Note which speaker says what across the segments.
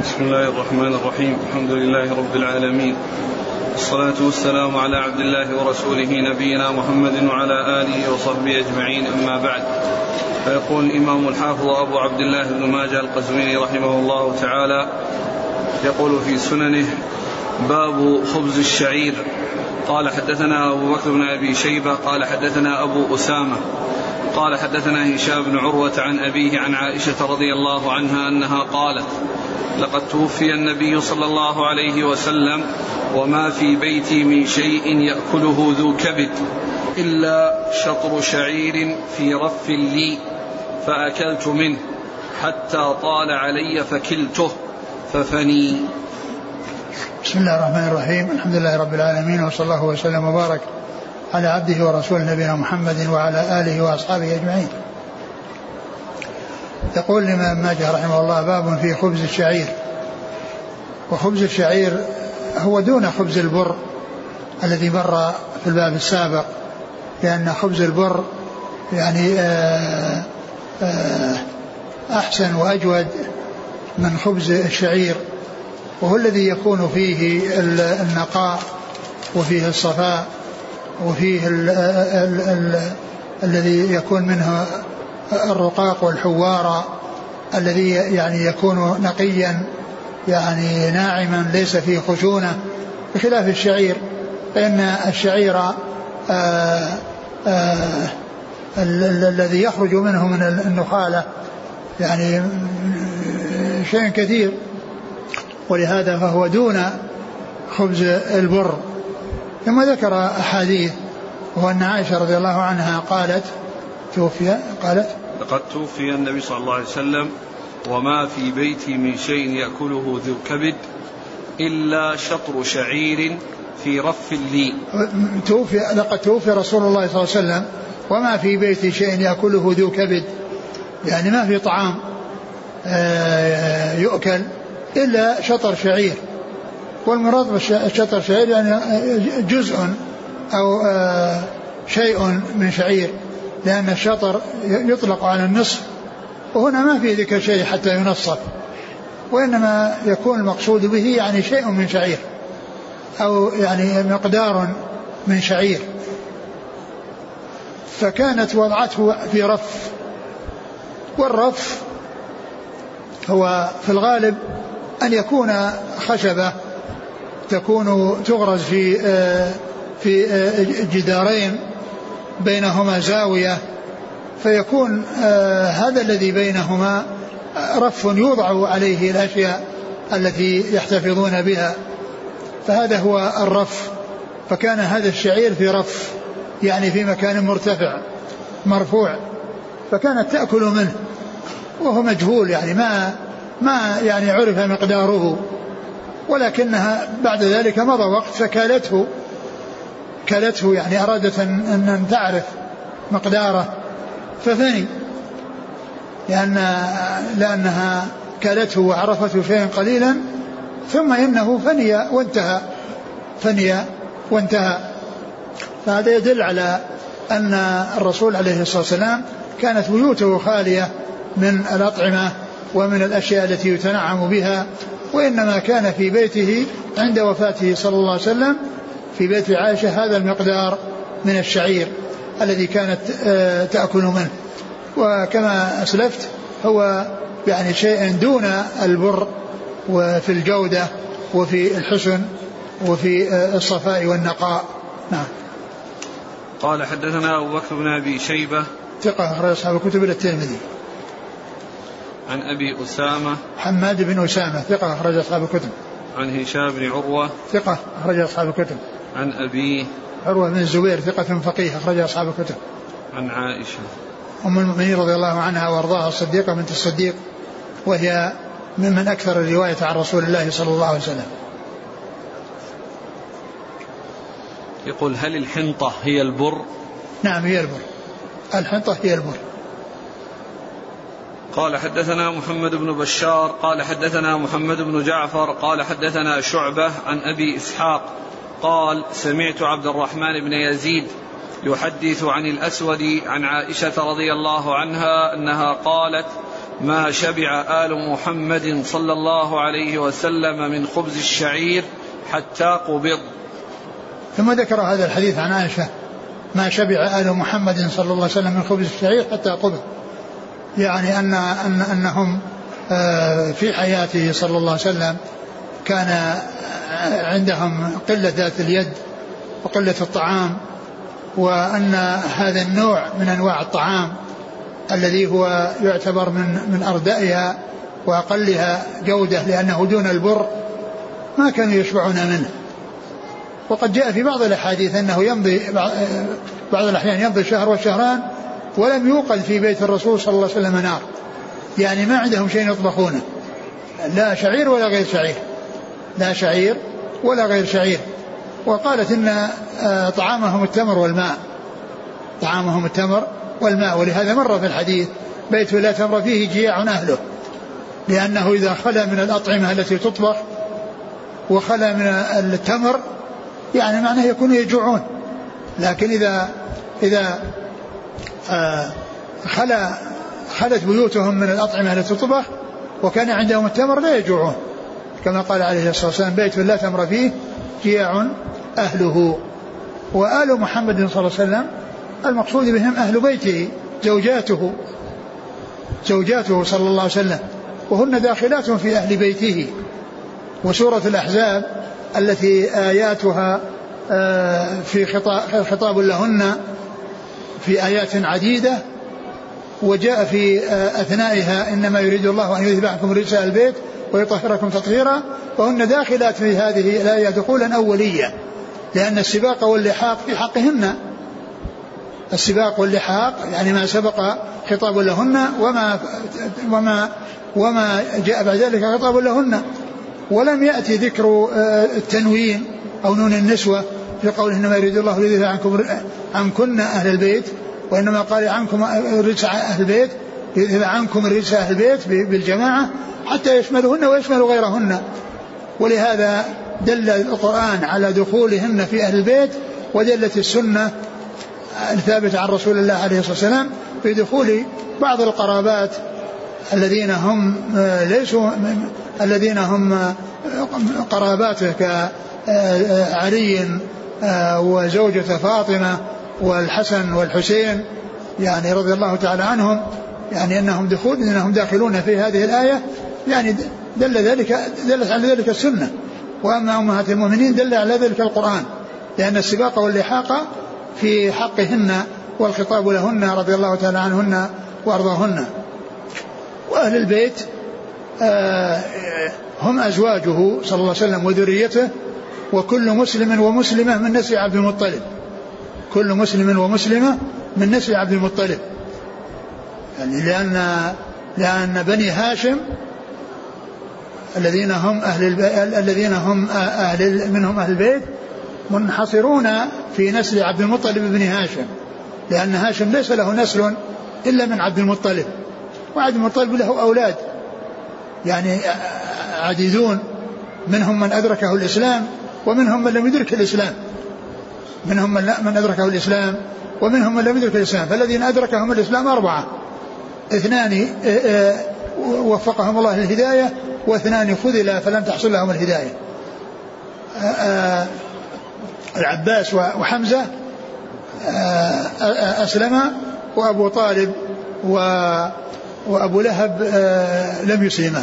Speaker 1: بسم الله الرحمن الرحيم. الحمد لله رب العالمين. والصلاة والسلام على عبد الله ورسوله نبينا محمد وعلى آله وصحبه أجمعين. أما بعد فيقول الإمام الحافظ أبو عبد الله بن ماجه القزويني رحمه الله تعالى يقول في سننه باب خبز الشعير. قال حدثنا أبو بكر بن أبي شيبة قال حدثنا أبو أسامة قال حدثنا هشام بن عروة عن أبيه عن عائشة رضي الله عنها أنها قالت لقد توفي النبي صلى الله عليه وسلم وما في بيتي من شيء يأكله ذو كبد إلا شطر شعير في رف لي فأكلت منه حتى طال علي فكلته ففني.
Speaker 2: بسم الله الرحمن الرحيم. الحمد لله رب العالمين وصلى الله وسلم وبارك على عبده ورسوله نبينا محمد وعلى آله وأصحابه أجمعين. يقول الإمام ماجه رحمه الله باب في خبز الشعير. وخبز الشعير هو دون خبز البر الذي مر في الباب السابق لأن خبز البر يعني آه، آه، أحسن وأجود من خبز الشعير وهو الذي يكون فيه النقاء وفيه الصفاء وفيه ال ال الذي يكون منه الرقاق والحوار الذي يعني يكون نقيا يعني ناعما ليس فيه خشونة بخلاف الشعير فإن الشعير آه، آه، الذي يخرج منه من النخالة يعني شيء كثير. ولهذا فهو دون خبز البر. ثم ذكر أحاديث وهو أن عائشة رضي الله عنها قالت توفي قالت
Speaker 1: لقد توفي النبي صلى الله عليه وسلم وما في بيتي من شيء يأكله ذو كبد إلا شطر شعير في رف لي.
Speaker 2: توفي لقد توفي رسول الله صلى الله عليه وسلم وما في بيتي شيء يأكله ذو كبد يعني ما في طعام آه، يؤكل إلا شطر شعير. والمراد بالشطر شعير يعني جزء أو آه، شيء من شعير. لأن الشطر يطلق على النصف وهنا ما في ذكر شيء حتى ينصف وإنما يكون المقصود به يعني شيء من شعير أو يعني مقدار من شعير. فكانت وضعته في رف والرف هو في الغالب أن يكون خشبة تكون تغرز في آه، في آه، جدارين بينهما زاوية فيكون آه، هذا الذي بينهما رف يوضع عليه الأشياء التي يحتفظون بها. فهذا هو الرف. فكان هذا الشعير في رف يعني في مكان مرتفع مرفوع. فكانت تأكل منه وهو مجهول يعني ما ما يعني عرف مقداره. ولكنها بعد ذلك مضى وقت فكالته. كالته يعني أرادت أن, أن تعرف مقداره. فثني. لأن لأنها كالته وعرفته شيئا قليلا ثم إنه فني وانتهى. فني وانتهى. فهذا يدل على أن الرسول عليه الصلاة والسلام كانت بيوته خالية من الأطعمة ومن الأشياء التي يتنعم بها وإنما كان في بيته عند وفاته صلى الله عليه وسلم في بيت عائشة هذا المقدار من الشعير الذي كانت آه، تأكل منه. وكما أسلفت هو يعني شيء دون البر وفي الجودة وفي الحسن وفي آه، الصفاء والنقاء. نعم.
Speaker 1: قال حدثنا أبو بكر بن أبي شيبة.
Speaker 2: ثقة أخرج أصحاب الكتب إلى الترمذي.
Speaker 1: عن أبي أسامة.
Speaker 2: حماد بن أسامة ثقة أخرج أصحاب الكتب.
Speaker 1: عن هشام بن عروة.
Speaker 2: ثقة أخرج أصحاب الكتب.
Speaker 1: عن أبيه
Speaker 2: عروة بن الزبير ثقة فقيه أخرج أصحاب الكتب.
Speaker 1: عن عائشة.
Speaker 2: أم المؤمنين رضي الله عنها وأرضاها الصديقة بنت الصديق وهي ممن أكثر الرواية عن رسول الله صلى الله عليه وسلم.
Speaker 1: يقول هل الحنطة هي البر؟
Speaker 2: نعم هي البر. الحنطة هي البر.
Speaker 1: قال حدثنا محمد بن بشار قال حدثنا محمد بن جعفر قال حدثنا شعبة عن أبي إسحاق قال سمعت عبد الرحمن بن يزيد يحدث عن الأسود عن عائشة رضي الله عنها أنها قالت ما شبع آل محمد صلى الله عليه وسلم من خبز الشعير حتى قبض.
Speaker 2: ثم ذكر هذا الحديث عن عائشة ما شبع آل محمد صلى الله عليه وسلم من خبز الشعير حتى قبض. يعني أن, أن أنهم آه، في حياته صلى الله عليه وسلم كان عندهم قلة ذات اليد وقلة الطعام وأن هذا النوع من أنواع الطعام الذي هو يعتبر من من أردائها وأقلها جودة لأنه دون البر ما كانوا يشبعون منه. وقد جاء في بعض الأحاديث أنه يمضي بعض الأحيان يمضي شهر وشهران ولم يوقد في بيت الرسول صلى الله عليه وسلم نار. يعني ما عندهم شيء يطبخونه. لا شعير ولا غير شعير. لا شعير ولا غير شعير. وقالت إن آه، طعامهم التمر والماء. طعامهم التمر والماء. ولهذا مر في الحديث بيت لا تمر فيه جياع أهله. لأنه إذا خلا من الأطعمة التي تطبخ وخلا من التمر يعني معناه يكونوا يجوعون. لكن إذا إذا آه، خلا خلت بيوتهم من الأطعمة التي تطبخ وكان عندهم التمر لا يجوعون. كما قال عليه الصلاة والسلام بيت لا تمر فيه جياع أهله. وآل محمد صلى الله عليه وسلم المقصود بهم أهل بيته زوجاته زوجاته صلى الله عليه وسلم. وهن داخلات في أهل بيته. وسورة الأحزاب التي آياتها آه، في خطاب لهن في آيات عديدة. وجاء في آه، أثنائها إنما يريد الله أن يذهب عنكم رجس البيت. ويطهركم تطهيرا وهن داخلات في هذه الآية دخولا أوليا لأن السباق واللحاق في حقهن. السباق واللحاق يعني ما سبق خطاب لهن وما وما وما جاء بعد ذلك خطاب لهن. ولم يأتي ذكر آه، التنوين أو نون النسوة في قوله إنما يريد الله ليذهب عنكم عنكن أهل البيت وإنما قال عنكم رجس أهل البيت. ليذهب عنكم رجس أهل البيت بالجماعة حتى يشملهن ويشمل غيرهن. ولهذا دل القرآن على دخولهن في أهل البيت ودلت السنة الثابتة عن رسول الله عليه الصلاة والسلام في دخول بعض القرابات الذين هم ليسوا الذين هم قراباته كعلي وزوجة فاطمة والحسن والحسين يعني رضي الله تعالى عنهم. يعني أنهم دخول أنهم داخلون في هذه الآية يعني دل ذلك دلت على ذلك السنة. وأما أمهات المؤمنين دل على ذلك القرآن لأن السباق واللحاق في حقهن والخطاب لهن رضي الله تعالى عنهن وأرضاهن. وأهل البيت آه، هم أزواجه صلى الله عليه وسلم وذريته وكل مسلم ومسلمة من نسل عبد المطلب. كل مسلم ومسلمة من نسل عبد المطلب. يعني لأن لأن بني هاشم الذين هم أهل الب... الذين هم أهل منهم أهل البيت منحصرون في نسل عبد المطلب بن هاشم لأن هاشم ليس له نسل إلا من عبد المطلب وعبد المطلب له أولاد يعني عديدون منهم من أدركه الإسلام ومنهم من لم يدرك الإسلام منهم من, من أدركه الإسلام ومنهم من لم يدرك الإسلام فالذين أدركهم الإسلام أربعة. اثنان وفقهم الله للهداية واثنان خذلا فلم تحصل لهم الهداية. آه، آه، العباس وحمزة آه، أسلم وأبو طالب وأبو لهب لم يسلما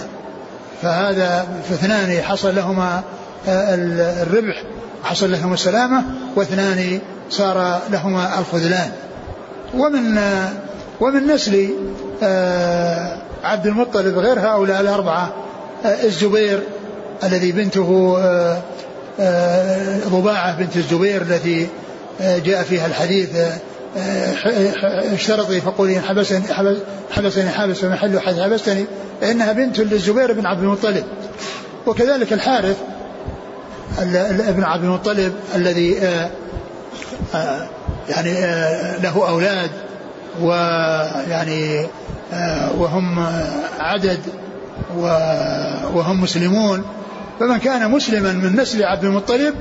Speaker 2: فهذا فاثنان حصل لهما الربح حصل لهما السلامة واثنان صار لهما الخذلان ومن ومن نسل عبد المطلب غير هؤلاء الأربعة آه، الزبير الذي بنته آه، آه، ضباعة بنت الزبير التي جاء فيها الحديث اشترطي فقولي حبسني حبسني حابس فمحل حد حبستني فإنها بنت للزبير بن عبد المطلب. وكذلك الحارث ابن عبد المطلب الذي يعني له أولاد ويعني وهم عدد وهم مسلمون. فمن كان مسلما من نسل عبد المطلب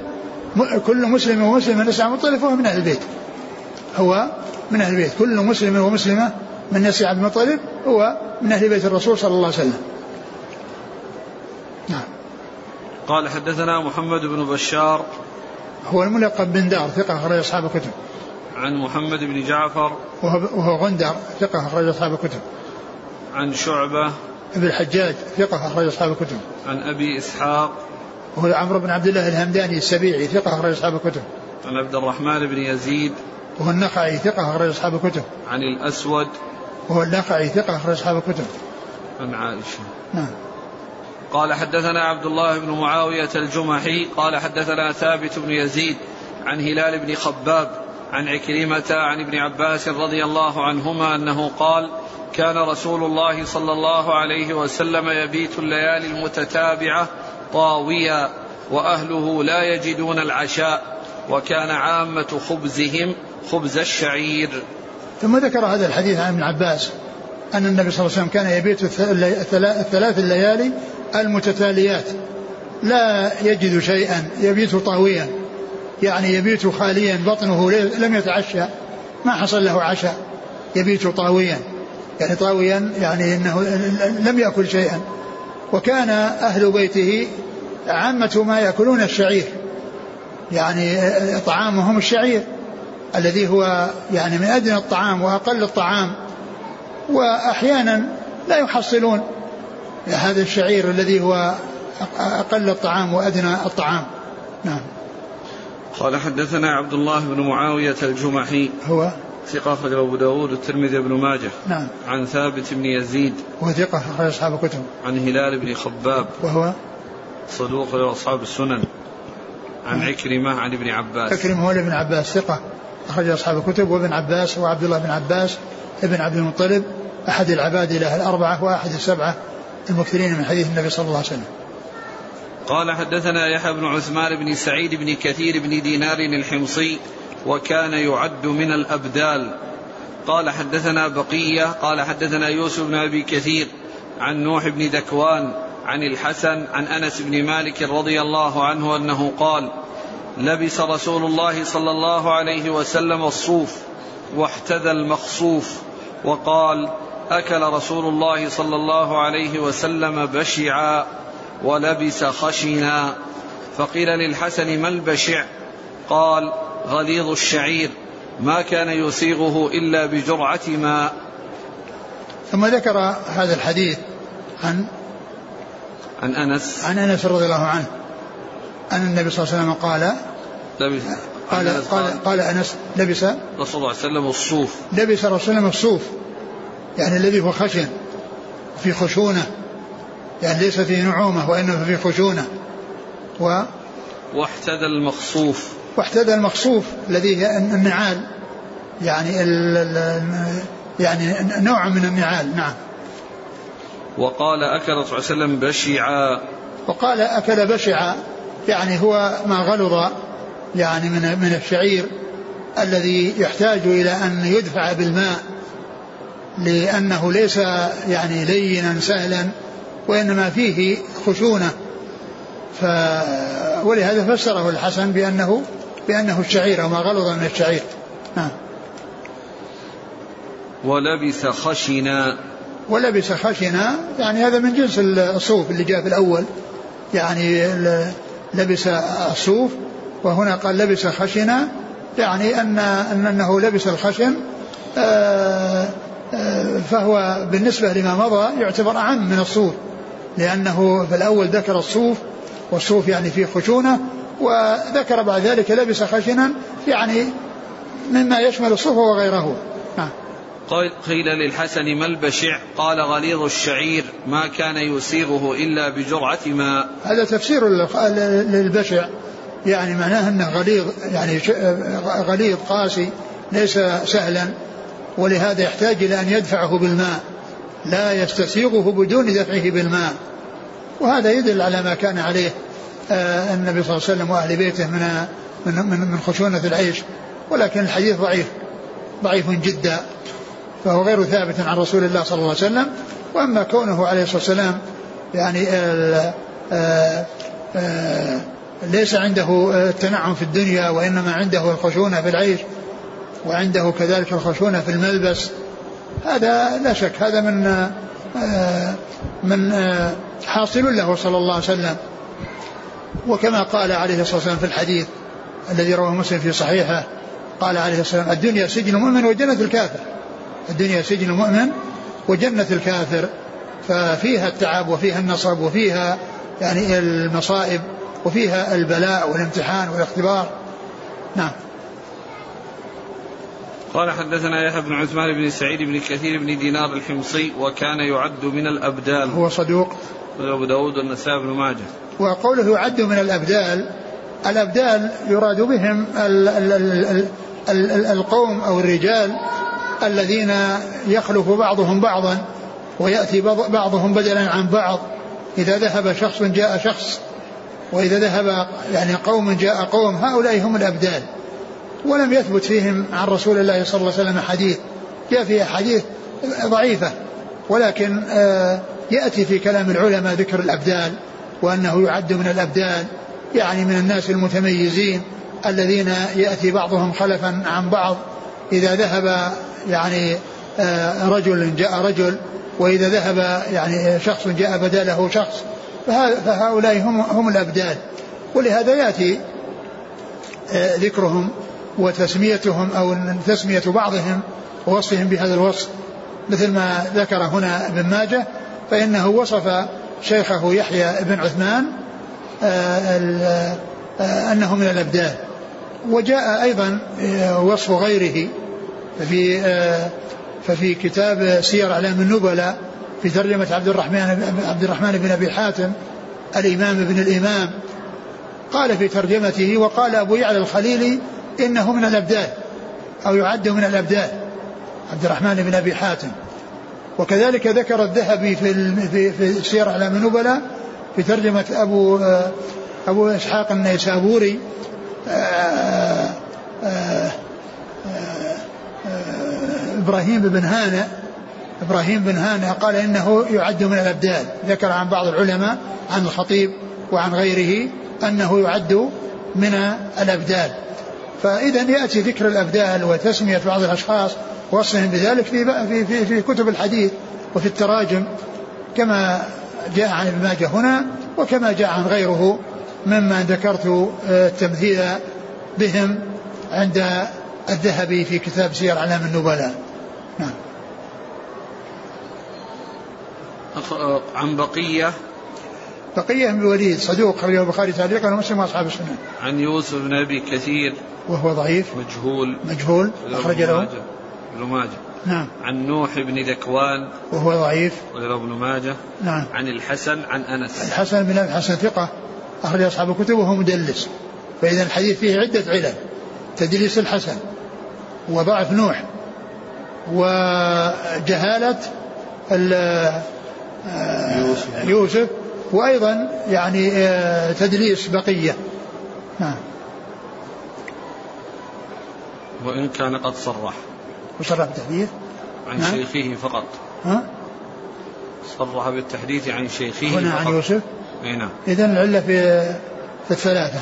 Speaker 2: كل مسلم ومسلم من نسل عبد المطلب فهو من أهل البيت. هو من أهل البيت. كل مسلم ومسلمة من نسي عبد المطلب هو من أهل بيت الرسول صلى الله عليه وسلم. نعم.
Speaker 1: قال حدثنا محمد بن بشار.
Speaker 2: هو الملقب بن دار ثقة أخرج أصحاب الكتب.
Speaker 1: عن محمد بن جعفر
Speaker 2: وهو, غندر ثقة أخرج أصحاب الكتب.
Speaker 1: عن شعبة
Speaker 2: ابن الحجاج ثقة أخرج أصحاب الكتب.
Speaker 1: عن أبي إسحاق
Speaker 2: وهو عمرو بن عبد الله الهمداني السبيعي ثقة أخرج أصحاب الكتب.
Speaker 1: عن عبد الرحمن بن يزيد
Speaker 2: وهو النخعي ثقة أخرج أصحاب الكتب.
Speaker 1: عن الأسود
Speaker 2: وهو النخعي ثقة أخرج أصحاب الكتب.
Speaker 1: عن عائشة.
Speaker 2: نعم.
Speaker 1: قال حدثنا عبد الله بن معاوية الجمحي قال حدثنا ثابت بن يزيد عن هلال بن خباب عن عكرمة عن ابن عباس رضي الله عنهما أنه قال كان رسول الله صلى الله عليه وسلم يبيت الليالي المتتابعة طاويا وأهله لا يجدون العشاء وكان عامة خبزهم خبز الشعير.
Speaker 2: ثم ذكر هذا الحديث عن ابن عباس أن النبي صلى الله عليه وسلم كان يبيت الثلاث الليالي المتتاليات. لا يجد شيئا يبيت طاويا. يعني يبيت خاليا بطنه لم يتعشى. ما حصل له عشاء. يبيت طاويا. يعني طاويا يعني إنه لم يأكل شيئا. وكان أهل بيته عامة ما يأكلون الشعير. يعني طعامهم الشعير الذي هو يعني من أدنى الطعام وأقل الطعام. واحيانا لا يحصلون هذا الشعير الذي هو أقل الطعام وأدنى الطعام. نعم.
Speaker 1: قال حدثنا عبد الله بن معاوية الجمحي.
Speaker 2: هو؟
Speaker 1: ثقة أخرج أبو داود والترمذي بن ماجه.
Speaker 2: نعم.
Speaker 1: عن ثابت بن يزيد.
Speaker 2: وهو ثقة أخرج أصحاب الكتب.
Speaker 1: عن هلال بن خباب.
Speaker 2: وهو؟
Speaker 1: صدوق أصحاب السنن. عن نعم. عكرمة عن ابن عباس.
Speaker 2: عكرمة هو ابن عباس ثقة أخرج أصحاب الكتب. وابن عباس هو عبد الله بن عباس ابن عبد المطلب أحد العباد له الأربعة وأحد السبعة المكثرين من حديث النبي صلى الله عليه وسلم.
Speaker 1: قال حدثنا يحيى بن عثمان بن سعيد بن كثير بن دينار الحمصي وكان يعد من الأبدال. قال حدثنا بقية قال حدثنا يوسف بن أبي كثير عن نوح بن ذكوان عن الحسن عن أنس بن مالك رضي الله عنه أنه قال لبس رسول الله صلى الله عليه وسلم الصوف واحتذى المخصوف وقال أكل رسول الله صلى الله عليه وسلم بشعا ولبس خشنا. فقيل للحسن ما البشع؟ قال غليظ الشعير ما كان يسيغه إلا بجرعة ماء.
Speaker 2: ثم ذكر هذا الحديث عن
Speaker 1: عن أنس.
Speaker 2: عن أنس رضي الله عنه. أن النبي صلى الله عليه وسلم قال
Speaker 1: لبس
Speaker 2: قال قال, قال, قال أنس لبس
Speaker 1: رسول الله صلى الله عليه وسلم الصوف.
Speaker 2: لبس رسول الله الصوف يعني الذي هو خشن في خشونة. يعني ليس فيه نعومة وإنما فيه خشونة. و
Speaker 1: واحتدى المخصوف.
Speaker 2: واحتدى المخصوف الذي هي النعال. يعني ال ال يعني نوع من النعال نعم.
Speaker 1: وقال أكل صلى الله عليه وسلم بشعا.
Speaker 2: وقال أكل بشعا يعني هو ما غلظ يعني من من الشعير الذي يحتاج إلى أن يدفع بالماء لأنه ليس يعني لينا سهلا. وإنما فيه خشونة. ف ولهذا فسره الحسن بأنه بأنه الشعير أو ما غلظ من الشعير. نعم.
Speaker 1: ولبس خشنا
Speaker 2: ولبس خشنا يعني هذا من جنس الصوف اللي جاء في الأول. يعني لبس الصوف. وهنا قال لبس خشنا يعني أن أنه لبس الخشن آه، آه، فهو بالنسبة لما مضى يعتبر أعم من الصوف. لأنه في الأول ذكر الصوف والصوف يعني فيه خشونة وذكر بعد ذلك لبس خشنا يعني مما يشمل الصوف وغيره نعم
Speaker 1: قيل للحسن ما البشع؟ قال غليظ الشعير ما كان يسيغه إلا بجرعة ماء.
Speaker 2: هذا تفسير للبشع يعني معناه أنه غليظ يعني غليظ قاسي ليس سهلا ولهذا يحتاج إلى أن يدفعه بالماء. لا يستسيغه بدون دفعه بالماء. وهذا يدل على ما كان عليه آه، النبي صلى الله عليه وسلم وأهل بيته من من من, خشونة العيش. ولكن الحديث ضعيف ضعيف جدا. فهو غير ثابت عن رسول الله صلى الله عليه وسلم. وأما كونه عليه الصلاة والسلام يعني آآ آآ ليس عنده التنعم في الدنيا وإنما عنده الخشونة في العيش وعنده كذلك الخشونة في الملبس هذا لا شك هذا من آه، من آه، حاصل له صلى الله عليه وسلم. وكما قال عليه الصلاة والسلام في الحديث الذي رواه مسلم في صحيحه قال عليه الصلاة والسلام الدنيا سجن المؤمن وجنة الكافر. الدنيا سجن المؤمن وجنة الكافر ففيها التعب وفيها النصب وفيها يعني المصائب وفيها البلاء والامتحان والاختبار. نعم.
Speaker 1: قال حدثنا يحيى بن عثمان بن سعيد بن كثير بن دينار الحمصي وكان يعد من الأبدال.
Speaker 2: هو صدوق.
Speaker 1: أبو داود والنسائي بن ماجه.
Speaker 2: وقوله يعد من الأبدال الأبدال يراد بهم ال ال ال ال ال القوم أو الرجال الذين يخلف بعضهم بعضا ويأتي بعضهم بدلا عن بعض. إذا ذهب شخص جاء شخص وإذا ذهب يعني قوم جاء قوم هؤلاء هم الأبدال. ولم يثبت فيهم عن رسول الله صلى الله عليه وسلم حديث. جاء فيها حديث ضعيفة ولكن آه، يأتي في كلام العلماء ذكر الأبدال وأنه يعد من الأبدال يعني من الناس المتميزين الذين يأتي بعضهم خلفا عن بعض. إذا ذهب يعني آه، رجل جاء رجل وإذا ذهب يعني شخص جاء بداله شخص فهؤلاء هم هم الأبدال. ولهذا يأتي آه، ذكرهم وتسميتهم أو تسمية بعضهم ووصفهم بهذا الوصف مثل ما ذكر هنا ابن ماجه فإنه وصف شيخه يحيى بن عثمان آه، آه، أنه من الأبدال وجاء أيضا وصف غيره في ففي كتاب سير أعلام النبلاء في ترجمة عبد الرحمن عبد الرحمن بن أبي حاتم الإمام ابن الإمام. قال في ترجمته وقال أبو يعلى الخليلي إنه من الأبدال أو يعد من الأبدال. عبد الرحمن بن أبي حاتم. وكذلك ذكر الذهبي في في في سير أعلام النبلاء في ترجمة أبو أبو إسحاق النيسابوري. إبراهيم بن هانئ. إبراهيم بن هانئ قال إنه يعد من الأبدال. ذكر عن بعض العلماء عن الخطيب وعن غيره أنه يعد من الأبدال. فإذا يأتي ذكر الأبدال وتسمية بعض الأشخاص ووصفهم بذلك في, في, في, في كتب الحديث وفي التراجم كما جاء عن ابن ماجه هنا وكما جاء عن غيره مما ذكرت التمثيل بهم عند الذهبي في كتاب سير أعلام النبلاء. نعم.
Speaker 1: عن بقية.
Speaker 2: بقية بن الوليد؟ صدوق خرجه البخاري تعليقا ومسلم وأصحاب السنن.
Speaker 1: عن يوسف بن أبي كثير.
Speaker 2: وهو ضعيف.
Speaker 1: مجهول.
Speaker 2: مجهول. أخرج له.
Speaker 1: ابن ماجه.
Speaker 2: نعم.
Speaker 1: عن نوح بن ذكوان.
Speaker 2: وهو ضعيف.
Speaker 1: وله ابن ماجه.
Speaker 2: نعم.
Speaker 1: عن الحسن عن أنس.
Speaker 2: الحسن بن الحسن ثقة. أخرج أصحاب الكتب وهو مدلس. فإذا الحديث فيه عدة علل. تدليس الحسن وضعف نوح وجهالة يوسف, يوسف وأيضا يعني آه، تدليس بقية. نعم.
Speaker 1: وإن كان قد صرح.
Speaker 2: وصرح بالتحديث؟
Speaker 1: عن نعم. شيخه فقط.
Speaker 2: ها؟
Speaker 1: صرح بالتحديث عن شيخه
Speaker 2: هنا
Speaker 1: فقط.
Speaker 2: عن يوسف
Speaker 1: نعم.
Speaker 2: إذا العلة في في الثلاثة.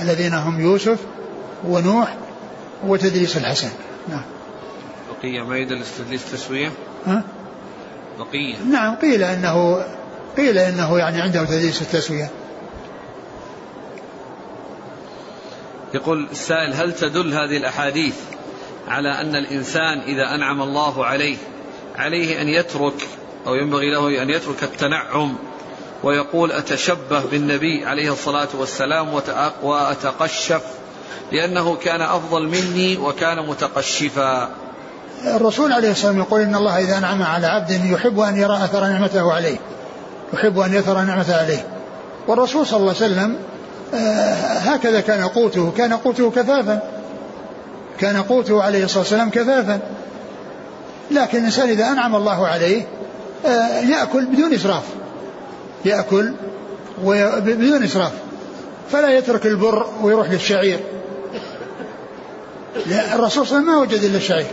Speaker 2: الذين هم يوسف ونوح وتدريس الحسن. نعم.
Speaker 1: بقية ما يدل تدليس تسوية
Speaker 2: ها؟
Speaker 1: بقية.
Speaker 2: نعم قيل أنه قيل إنه يعني عنده تدليس التسوية.
Speaker 1: يقول السائل هل تدل هذه الأحاديث على أن الإنسان إذا أنعم الله عليه عليه أن يترك أو ينبغي له أن يترك التنعم ويقول أتشبه بالنبي عليه الصلاة والسلام وأتقشف لأنه كان أفضل مني وكان متقشفا.
Speaker 2: الرسول عليه الصلاة والسلام يقول إن الله إذا أنعم على عبد يحب أن يرى أثر نعمته عليه. يحب أن يثر نعمته عليه. والرسول صلى الله عليه وسلم آه، هكذا كان قوته كان قوته كفافا. كان قوته عليه الصلاة والسلام كفافا. لكن الإنسان إذا أنعم الله عليه آه، يأكل بدون إسراف. يأكل بدون إسراف. فلا يترك البر ويروح للشعير. الرسول صلى الله عليه وسلم ما وجد إلا الشعير.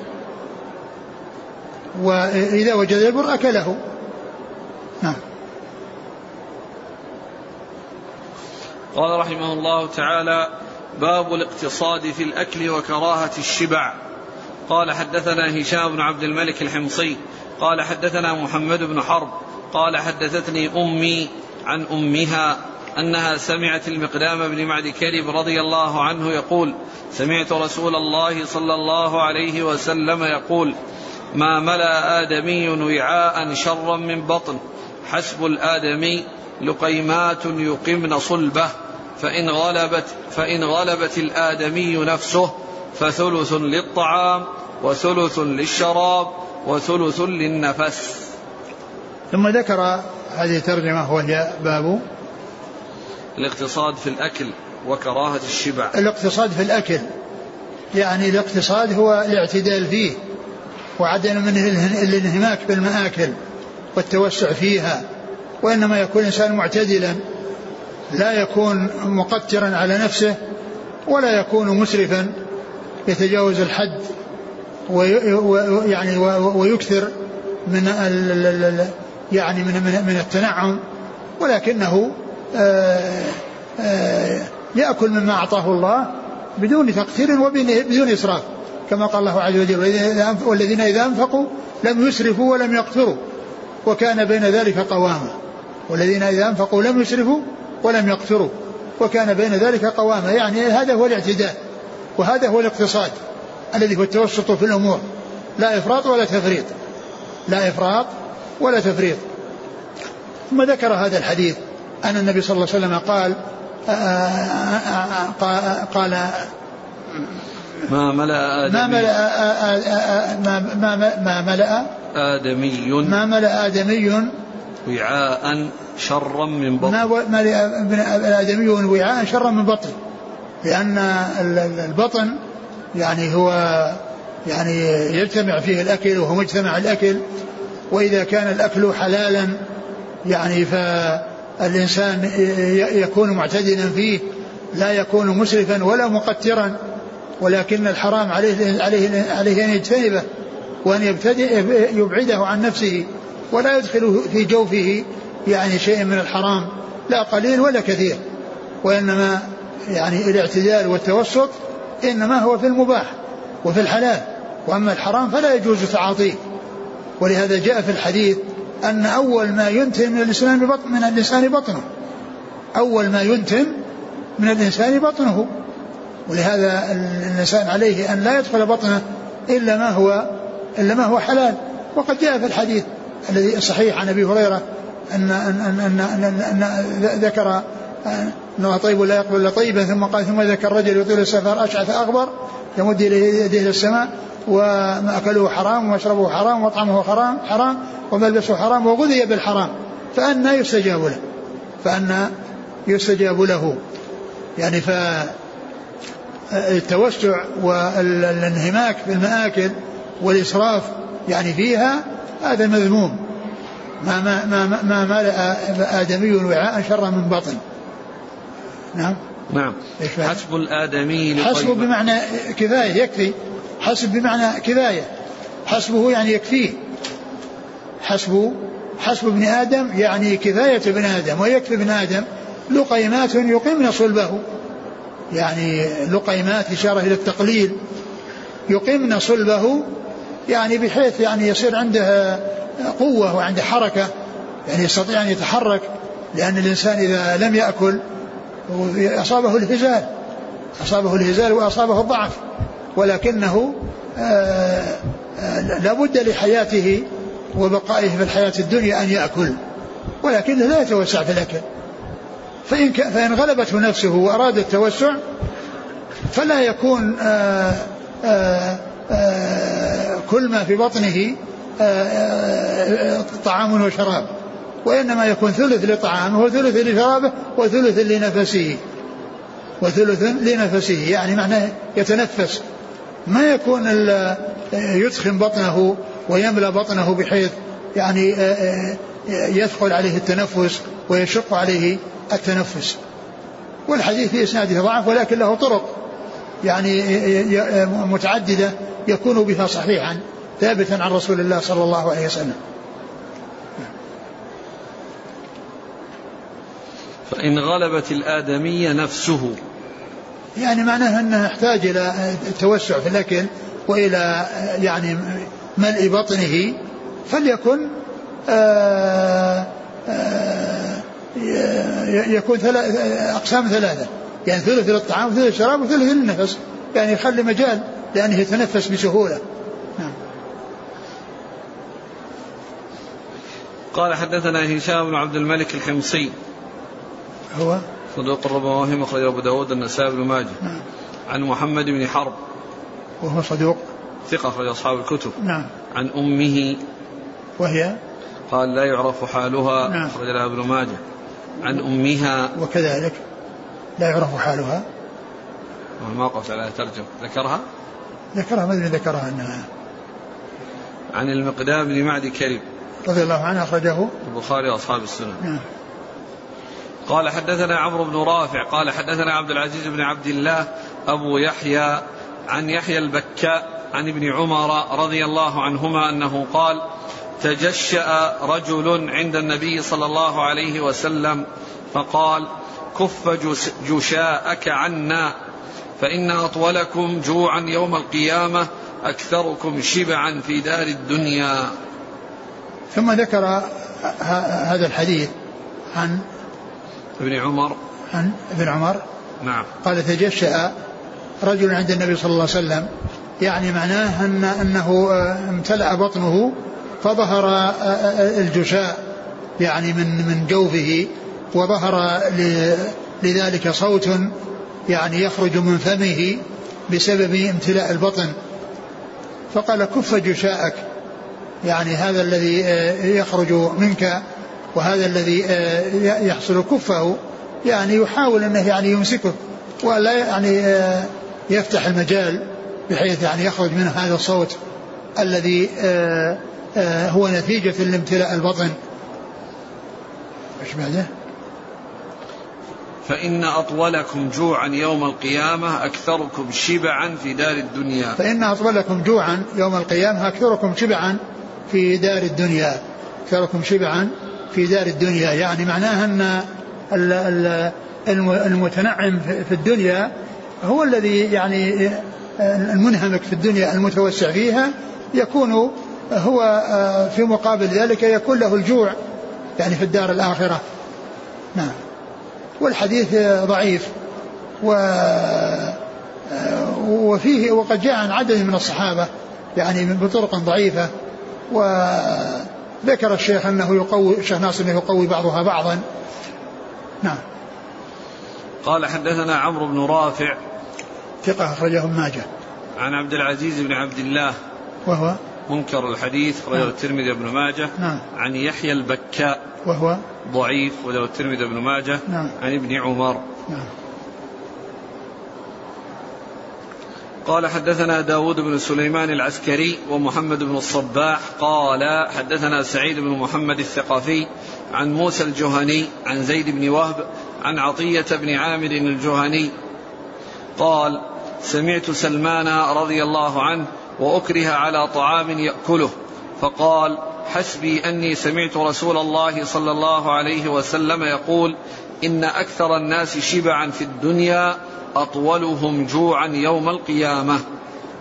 Speaker 2: وإذا وجد البر أكله. نعم.
Speaker 1: قال رحمه الله تعالى باب الاقتصاد في الأكل وكراهة الشبع. قال حدثنا هشام بن عبد الملك الحمصي قال حدثنا محمد بن حرب قال حدثتني أمي عن أمها أنها سمعت المقدام بن معد كرب رضي الله عنه يقول سمعت رسول الله صلى الله عليه وسلم يقول ما ملأ آدمي وعاء شرا من بطن حسب الآدمي لقيمات يقمن صلبه فإن غلبت فإن غلبت الآدمي نفسه فثلث للطعام وثلث للشراب وثلث للنفس.
Speaker 2: ثم ذكر هذه الترجمة وهي باب
Speaker 1: الاقتصاد في الأكل وكراهة الشبع.
Speaker 2: الاقتصاد في الأكل. يعني الاقتصاد هو الاعتدال فيه وعدم من الانهماك بالمآكل والتوسع فيها وإنما يكون الإنسان معتدلا. لا يكون مقترا على نفسه ولا يكون مسرفا يتجاوز الحد ويعني ويكثر من يعني من من التنعم. ولكنه آه، آه، يأكل مما أعطاه الله بدون تقتير وبدون إسراف. كما قال الله عز وجل والذين إذا أنفقوا لم يسرفوا ولم يقتروا. وكان بين ذلك قواما. والذين إذا أنفقوا لم يسرفوا ولم يقتروا وكان بين ذلك قواما يعني هذا هو الاعتدال وهذا هو الاقتصاد الذي هو التوسط في الأمور لا إفراط ولا تفريط لا إفراط ولا تفريط. ثم ذكر هذا الحديث أن النبي صلى الله عليه وسلم قال آه، آه، آه، قال
Speaker 1: ما ملأ آدمي
Speaker 2: ما ملأ ما ملأ
Speaker 1: آدمي
Speaker 2: ما ملأ آدمي
Speaker 1: وعاء شرا من بطن.
Speaker 2: ما ملأ آدمي وعاء شرا من بطن. لأن البطن يعني هو يعني يجتمع فيه الأكل وهو مجتمع الأكل. وإذا كان الأكل حلالا يعني فالإنسان يكون معتدلا فيه لا يكون مسرفا ولا مقترا. ولكن الحرام عليه عليه عليه أن يجتنبه وأن يبتدئ يبعده عن نفسه. ولا يدخل في جوفه يعني شيء من الحرام لا قليل ولا كثير وإنما يعني الاعتدال والتوسط إنما هو في المباح وفي الحلال وأما الحرام فلا يجوز تعاطيه. ولهذا جاء في الحديث أن أول ما ينتن من الانسان بطن من الإنسان بطنه أول ما ينتن من الإنسان بطنه. ولهذا الإنسان عليه أن لا يدخل بطنه إلا ما هو إلا ما هو حلال. وقد جاء في الحديث الذي صحيح عن أبي هريرة أن أن أن أن, أن, أن ذكر أنه طيب لا يقبل إلا طيبا ثم قال ثم ذكر رجل يطيل السفر أشعث أغبر يمد يديه إلى السماء ومأكله حرام ومشربه حرام ومطعمه حرام حرام وملبسه حرام وغذي بالحرام فأنا يستجاب له فأنا يستجاب له. يعني ف التوسع والانهماك في المآكل والإسراف يعني فيها هذا مذموم. ما ما ما ما ملأ آدمي وعاء شر من بطن. نعم.
Speaker 1: نعم. حسب الآدمي
Speaker 2: حسب بمعنى كفاية يكفي. حسب بمعنى كفاية. حسبه يعني يكفيه. حسب حسب ابن آدم يعني كفاية ابن آدم ويكفي ابن آدم لقيمات يقمن صلبه. يعني لقيمات إشارة إلى التقليل. يقمن صلبه يعني بحيث يعني يصير عنده قوة وعنده حركة يعني يستطيع أن يتحرك لأن الإنسان إذا لم يأكل أصابه الهزال أصابه الهزال وأصابه الضعف ولكنه آه، آه، لا بد لحياته وبقائه في الحياة الدنيا أن يأكل ولكنه لا يتوسع في الأكل. فإن, فإن غلبته نفسه وأراد التوسع فلا يكون آآ آه، آآ كل ما في بطنه آه، طعام وشراب. وإنما يكون ثلث لطعامه وثلث لشرابه وثلث لنفسه. وثلث لنفسه يعني معناه يتنفس. ما يكون يدخن بطنه ويملأ بطنه بحيث يعني يثقل عليه التنفس ويشق عليه التنفس. والحديث في إسناده ضعف ولكن له طرق. يعني متعددة يكون بها صحيحا ثابتا عن رسول الله صلى الله عليه وسلم.
Speaker 1: فإن غلبت الآدمية نفسه.
Speaker 2: يعني معناه أنه يحتاج إلى التوسع في الأكل وإلى يعني ملء بطنه فليكن آآ آآ يكون ثلاث أقسام ثلاثة. يعني ثلث للطعام وثلث للشراب وثلث للنفس يعني يخلي مجال لأنه يتنفس بسهولة. نعم.
Speaker 1: قال حدثنا هشام بن عبد الملك الحمصي.
Speaker 2: هو؟
Speaker 1: صدوق الربواهم أخرج أبو داود النسائي بن ماجه.
Speaker 2: نعم.
Speaker 1: عن محمد بن حرب.
Speaker 2: وهو صدوق.
Speaker 1: ثقة أخرج أصحاب الكتب.
Speaker 2: نعم.
Speaker 1: عن أمه.
Speaker 2: وهي؟
Speaker 1: قال لا يعرف حالها.
Speaker 2: نعم.
Speaker 1: أخرج لها ابن ماجه. عن أمها.
Speaker 2: وكذلك. لا يعرف حالها.
Speaker 1: ما على ترجم. ذكرها؟
Speaker 2: ذكرها ما أدري ذكرها أنها.
Speaker 1: عن المقدام بن معد كريم.
Speaker 2: رضي الله عنه أخرجه.
Speaker 1: البخاري وأصحاب السنن
Speaker 2: نعم.
Speaker 1: قال حدثنا عمرو بن رافع. قال حدثنا عبد العزيز بن عبد الله أبو يحيى عن يحيى البكاء عن ابن عمر رضي الله عنهما أنه قال تجشأ رجل عند النبي صلى الله عليه وسلم فقال كف جس- جشاءك عنا فإن أطولكم جوعا يوم القيامة أكثركم شبعا في دار الدنيا.
Speaker 2: ثم ذكر هذا الحديث عن
Speaker 1: ابن عمر.
Speaker 2: عن ابن عمر.
Speaker 1: نعم.
Speaker 2: قال تجشأ رجل عند النبي صلى الله عليه وسلم يعني معناه أن أنه آه، امتلأ بطنه فظهر آه، آه، الجشاء يعني من من جوفه وظهر لذلك صوت يعني يخرج من فمه بسبب امتلاء البطن. فقال كف جشاءك. يعني هذا الذي آه، يخرج منك وهذا الذي آه، يحصل كفه. يعني يحاول أنه يعني يمسكه ولا يعني آه، يفتح المجال بحيث يعني يخرج منه هذا الصوت الذي هو نتيجة لامتلاء البطن. إيش بعده؟
Speaker 1: فإن أطولكم جوعا يوم القيامة أكثركم شبعا في دار الدنيا.
Speaker 2: فإن أطولكم جوعا يوم القيامة أكثركم شبعا في دار الدنيا. أكثركم شبعا في دار الدنيا. يعني معناها أن ال- ال- الم- المتنعم في في الدنيا هو الذي يعني المنهمك في الدنيا المتوسع فيها يكون هو آه، في مقابل ذلك يكون له الجوع يعني في الدار الآخرة. نعم. والحديث ضعيف و وفيه وقد جاء عن عدد من الصحابة يعني من- بطرق ضعيفة وذكر الشيخ أنه يقوي الشيخ ناصر أنه يقوي بعضها بعضا. نعم.
Speaker 1: قال حدثنا عمرو بن رافع
Speaker 2: ثقة أخرجه ابن ماجه.
Speaker 1: عن عبد العزيز بن عبد الله
Speaker 2: وهو
Speaker 1: منكر الحديث أخرجه
Speaker 2: نعم.
Speaker 1: الترمذي بن ماجه.
Speaker 2: نعم.
Speaker 1: عن يحيى البكاء.
Speaker 2: وهو؟
Speaker 1: ضعيف أخرجه الترمذي بن ماجه.
Speaker 2: نعم.
Speaker 1: عن ابن عمر.
Speaker 2: نعم.
Speaker 1: قال حدثنا داود بن سليمان العسكري ومحمد بن الصباح. قال حدثنا سعيد بن محمد الثقفي عن موسى الجهني عن زيد بن وهب عن عطية بن عامر الجهني. قال سمعت سلمان رضي الله عنه وأكره على طعام يأكله. فقال حسبي أني سمعت رسول الله صلى الله عليه وسلم يقول إن أكثر الناس شبعا في الدنيا أطولهم جوعا يوم القيامة.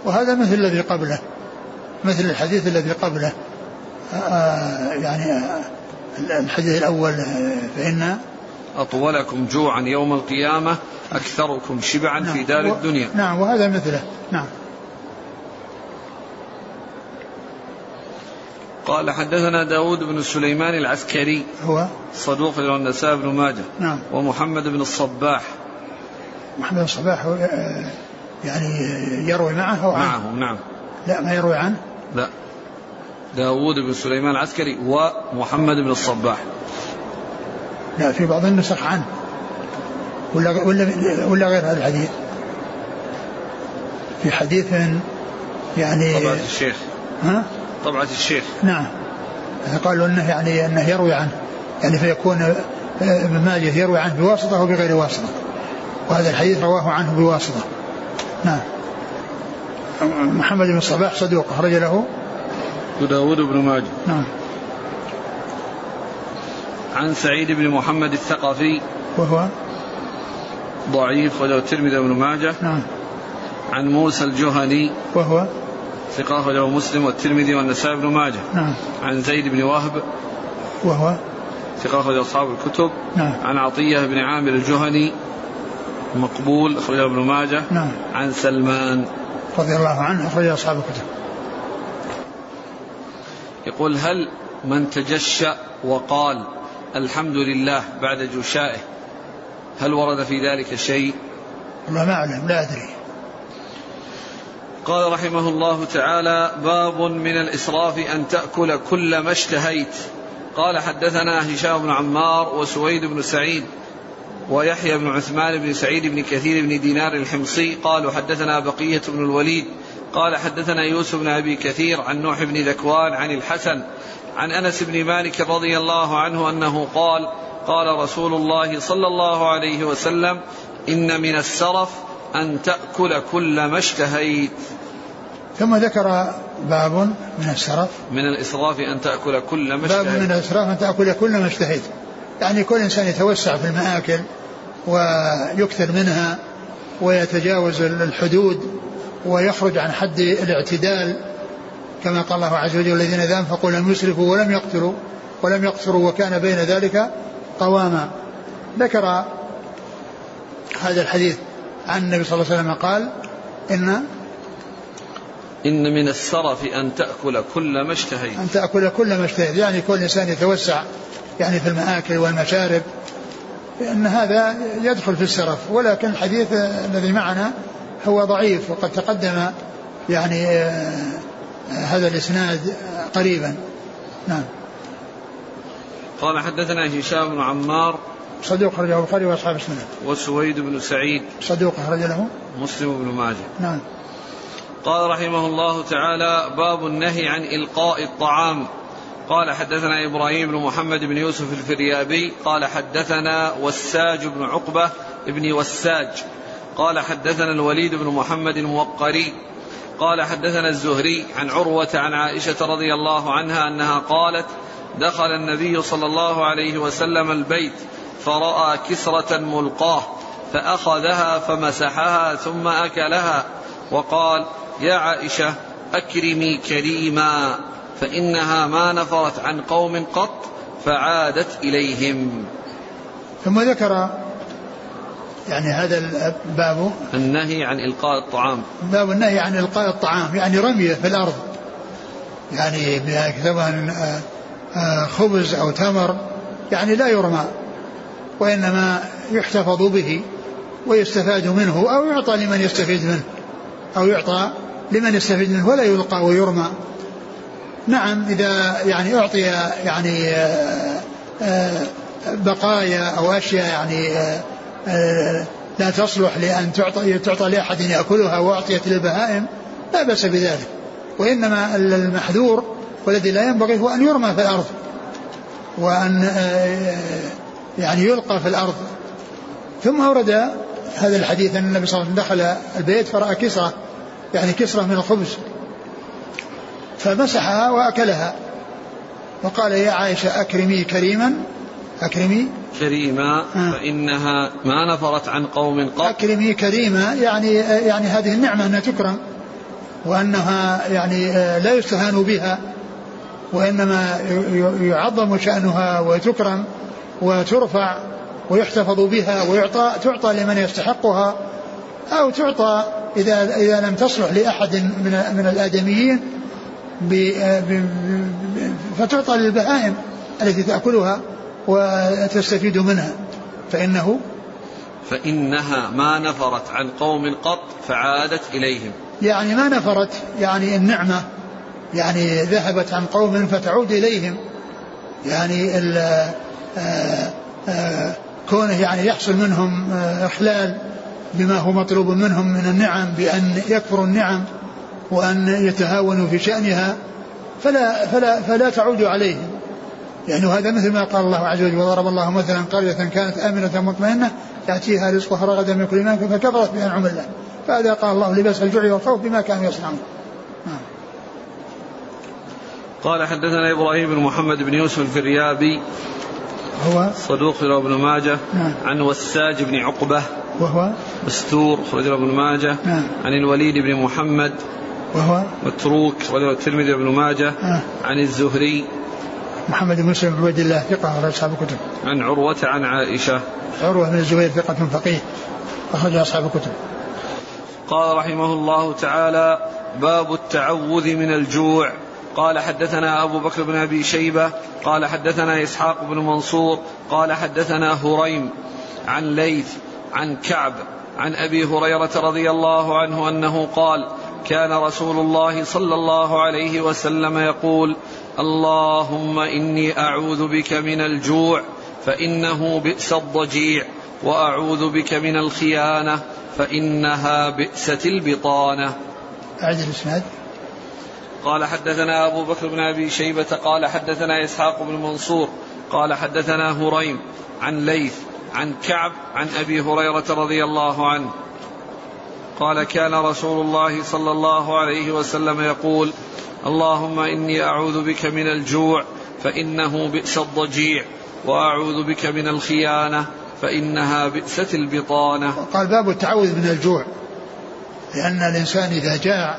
Speaker 2: وهذا مثل الذي قبله مثل الحديث الذي قبله. آه يعني آه الحديث الأول آه، فإن
Speaker 1: أطولكم جوعا يوم القيامة أكثركم شبعا في دار
Speaker 2: و-
Speaker 1: الدنيا.
Speaker 2: نعم وهذا مثله. نعم.
Speaker 1: قال حدثنا داود بن سليمان العسكري
Speaker 2: هو؟
Speaker 1: صدوق له النساء بن ماجه
Speaker 2: نعم.
Speaker 1: ومحمد بن الصباح.
Speaker 2: محمد الصباح هو، آه، يعني يروي معه أو عنه
Speaker 1: معه نعم.
Speaker 2: لا ما يروي عنه
Speaker 1: لا. داود بن سليمان العسكري ومحمد بن الصباح.
Speaker 2: لا في بعض النسخ عنه. ولا ولا ولا غير هذا الحديث. في حديث يعني
Speaker 1: طبعة الشيخ.
Speaker 2: ها؟
Speaker 1: طبعة الشيخ
Speaker 2: نعم. قالوا إنه يعني إنه يروي عنه. يعني فيكون آه، ابن ماجه يروي عنه بواسطة وبغير واسطة. وهذا الحديث رواه عنه بواسطة. نعم. محمد بن الصباح صدوق أخرج له.
Speaker 1: وداود بن ماجه.
Speaker 2: نعم.
Speaker 1: عن سعيد بن محمد الثقفي.
Speaker 2: وهو؟
Speaker 1: ضعيف وله الترمذي بن ماجه.
Speaker 2: نعم.
Speaker 1: عن موسى الجهني.
Speaker 2: وهو؟
Speaker 1: ثقة أخرجه مسلم والترمذي والنسائي بن ماجه.
Speaker 2: نعم.
Speaker 1: عن زيد بن وهب.
Speaker 2: وهو؟
Speaker 1: ثقة أخرج أصحاب الكتب.
Speaker 2: نعم.
Speaker 1: عن عطية بن عامر الجهني. مقبول أخرجه ابن ماجه.
Speaker 2: نعم.
Speaker 1: عن سلمان.
Speaker 2: رضي الله عنه أخرج أصحاب الكتب.
Speaker 1: يقول هل من تجشأ وقال الحمد لله بعد جشائه هل ورد في ذلك شيء؟
Speaker 2: والله ما أعلم لا أدري.
Speaker 1: قال رحمه الله تعالى باب من الإسراف أن تأكل كل ما اشتهيت. قال حدثنا هشام بن عمار وسويد بن سعيد ويحيى بن عثمان بن سعيد بن كثير بن دينار الحمصي قالوا حدثنا بقية بن الوليد. قال حدثنا يوسف بن أبي كثير عن نوح بن ذكوان عن الحسن عن أنس بن مالك رضي الله عنه أنه قال قال رسول الله صلى الله عليه وسلم إن من السرف أن تأكل كل ما اشتهيت.
Speaker 2: ثم ذكر باب من السرف
Speaker 1: من الإسراف أن تأكل كل ما
Speaker 2: باب من
Speaker 1: اشتهيت
Speaker 2: الإسراف أن تأكل كل ما اشتهيت. يعني كل إنسان يتوسع في المآكل ويكثر منها ويتجاوز الحدود ويخرج عن حد الاعتدال. كما قال الله عز وجل الذين إذا أنفقوا لم يسرفوا ولم يقتروا ولم يقصروا وكان بين ذلك قواما. ذكر هذا الحديث عن النبي صلى الله عليه وسلم قال إن
Speaker 1: إن من السرف أن تأكل كل ما اشتهيت.
Speaker 2: أن تأكل كل ما اشتهيت. يعني كل إنسان يتوسع يعني في المآكل والمشارب لأن هذا يدخل في السرف. ولكن الحديث الذي معنا هو ضعيف وقد تقدم يعني آه، هذا الإسناد قريبا. نعم.
Speaker 1: قال حدثنا هشام بن عمار
Speaker 2: صدوق خرجه البخاري وأصحاب السنة.
Speaker 1: وسويد بن سعيد.
Speaker 2: صدوق خرج له.
Speaker 1: مسلم بن ماجه.
Speaker 2: نعم.
Speaker 1: قال رحمه الله تعالى باب النهي عن إلقاء الطعام. قال حدثنا إبراهيم بن محمد بن يوسف الفريابي. قال حدثنا وساج بن عقبة بن وساج. قال حدثنا الوليد بن محمد الموقري. قال حدثنا الزهري عن عروة عن عائشة رضي الله عنها أنها قالت دخل النبي صلى الله عليه وسلم البيت فرأى كسرة ملقاه فأخذها فمسحها ثم أكلها وقال يا عائشة أكرمي كريما فإنها ما نفرت عن قوم قط فعادت إليهم.
Speaker 2: ثم ذكر يعني هذا الباب
Speaker 1: النهي عن إلقاء الطعام.
Speaker 2: باب النهي عن إلقاء الطعام يعني رمية في الأرض يعني سواء آه، آه، خبز أو تمر يعني لا يرمى. وإنما يحتفظ به ويستفاد منه أو يعطى لمن يستفيد منه أو يعطى لمن يستفيد منه ولا يلقى ويرمى. نعم إذا يعني أعطي يعني آه، بقايا أو أشياء يعني لا تصلح لأن تعطى, تعطى لأحد يأكلها وأعطيت للبهائم لا بأس بذلك. وإنما المحذور والذي لا ينبغي هو أن يرمى في الأرض. وأن آه، يعني يلقى في الأرض. ثم أورد هذا الحديث أن النبي صلى الله عليه وسلم دخل البيت فرأى كسرة يعني كسرة من الخبز. فمسحها وأكلها. وقال يا عائشة أكرمي كريما أكرمي.
Speaker 1: كريما آه. فإنها ما نفرت عن قوم قط.
Speaker 2: أكرمي كريما يعني يعني هذه النعمة أنها تكرم وأنها يعني آه، لا يستهان بها وإنما يعظم شأنها وتكرم. وترفع ويحتفظ بها ويعطى تعطى لمن يستحقها أو تعطى إذا إذا لم تصلح لأحد من من الآدميين فتعطى للبهائم التي تأكلها وتستفيد منها. فإنه
Speaker 1: فإنها ما نفرت عن قوم قط فعادت إليهم.
Speaker 2: يعني ما نفرت يعني النعمة يعني ذهبت عن قوم فتعود إليهم. يعني ال كونه يعني يحصل منهم آه، إخلال بما هو مطلوب منهم من النعم بأن يكفروا النعم وأن يتهاونوا في شأنها فلا فلا فلا تعود عليهم. يعني هذا مثل ما قال الله عز وجل وضرب الله مثلا قرية كانت آمنة مطمئنة يأتيها رزقها رغدا من كل مكان فكفرت بأنعم الله. فهذا قال الله لباس الجوع والخوف بما كانوا يصنعون. نعم.
Speaker 1: قال حدثنا إبراهيم بن محمد بن يوسف الفريابي
Speaker 2: هو
Speaker 1: صدوق له ابن ماجه
Speaker 2: نعم.
Speaker 1: عن وساج بن عقبة
Speaker 2: وهو
Speaker 1: مستور خرج ابن ماجه
Speaker 2: نعم.
Speaker 1: عن الوليد بن محمد
Speaker 2: وهو
Speaker 1: متروك رواه الترمذي وابن ماجه
Speaker 2: آه.
Speaker 1: عن الزهري
Speaker 2: محمد بن مسلم بن عبد الله ثقة أخرج أصحاب الكتب
Speaker 1: عن عروة عن عائشة
Speaker 2: عروة بن الزبير ثقة فقيه أخرج أصحاب الكتب
Speaker 1: قال رحمه الله تعالى باب التعوذ من الجوع قال حدثنا أبو بكر بن أبي شيبة قال حدثنا إسحاق بن منصور قال حدثنا هريم عن ليث عن كعب عن أبي هريرة رضي الله عنه أنه قال كان رسول الله صلى الله عليه وسلم يقول اللهم إني أعوذ بك من الجوع فإنه بئس الضجيع وأعوذ بك من الخيانة فإنها بئست البطانة.
Speaker 2: أعد الإسناد.
Speaker 1: قال حدثنا أبو بكر بن أبي شيبة قال حدثنا إسحاق بن منصور قال حدثنا هريم عن ليث عن كعب عن أبي هريرة رضي الله عنه. قال كان رسول الله صلى الله عليه وسلم يقول اللهم إني أعوذ بك من الجوع فإنه بئس الضجيع وأعوذ بك من الخيانة فإنها بئست البطانة.
Speaker 2: قال باب التعوذ من الجوع لأن الإنسان إذا جاع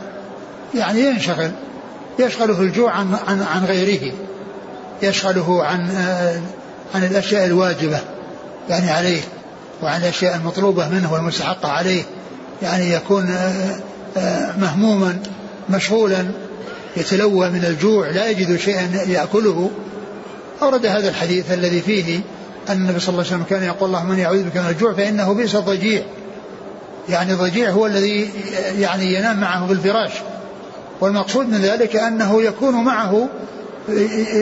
Speaker 2: يعني ينشغل. يشغله الجوع عن عن عن غيره. يشغله عن عن الأشياء الواجبة يعني عليه وعن الأشياء المطلوبة منه والمستحقة عليه. يعني يكون مهموما مشغولا يتلوى من الجوع لا يجد شيئا يأكله. أورد هذا الحديث الذي فيه أن النبي صلى الله عليه وسلم كان يقول اللهم من يعوذ بك من الجوع فإنه بئس الضجيع. يعني ضجيع هو الذي يعني ينام معه في الفراش والمقصود من ذلك أنه يكون معه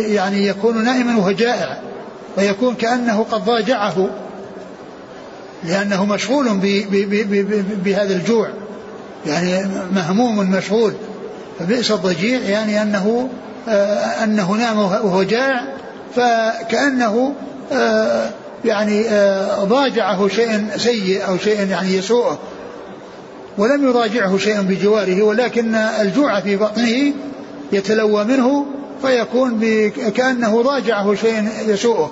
Speaker 2: يعني يكون نائما وهو جائع ويكون كأنه قد ضاجعه لأنه مشغول بهذا الجوع يعني مهموم مشغول فبئس الضجيع يعني أنه آه أنه نام وهو جائع فكأنه آه يعني آه ضاجعه شيء سيء أو شيء يعني يسوءه. ولم يراجعه شيء بجواره ولكن الجوع في بطنه يتلوى منه فيكون كأنه راجعه شيء يسوءه.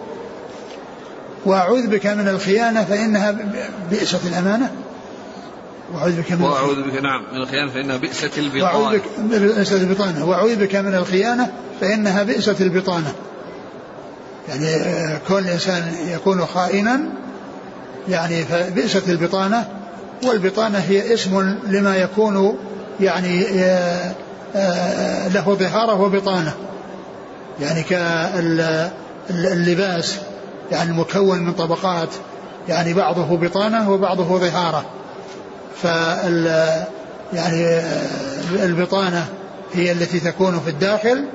Speaker 2: وأعوذ بك من الخيانة فإنها بئست الأمانة.
Speaker 1: وأعوذ بك من وأعوذ بك نعم من الخيانة فإنها بئست البطانة.
Speaker 2: وأعوذ بك بئست البطانة. وأعوذ بك من الخيانة فإنها بئست البطانة. يعني كون الإنسان يكون خائنا يعني فبئست البطانة. والبطانة هي اسم لما يكون يعني له ظهارة وبطانة. يعني كاللباس يعني مكون من طبقات يعني بعضه بطانة وبعضه ظهارة. فال يعني البطانة هي التي تكون في الداخل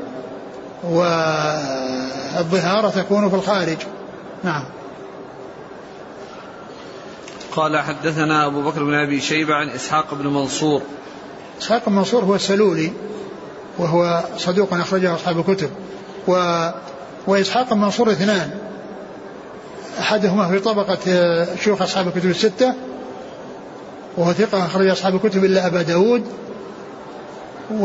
Speaker 2: والظهارة تكون في الخارج. نعم.
Speaker 1: قال حدثنا أبو بكر بن أبي شيبة عن إسحاق بن منصور.
Speaker 2: إسحاق بن منصور هو السلولي وهو صدوق أخرجه أصحاب الكتب. و وإسحاق بن منصور اثنان. أحدهما في طبقة شيوخ أصحاب الكتب الستة وهو ثقة أخرج أصحاب الكتب إلا أبا داود. و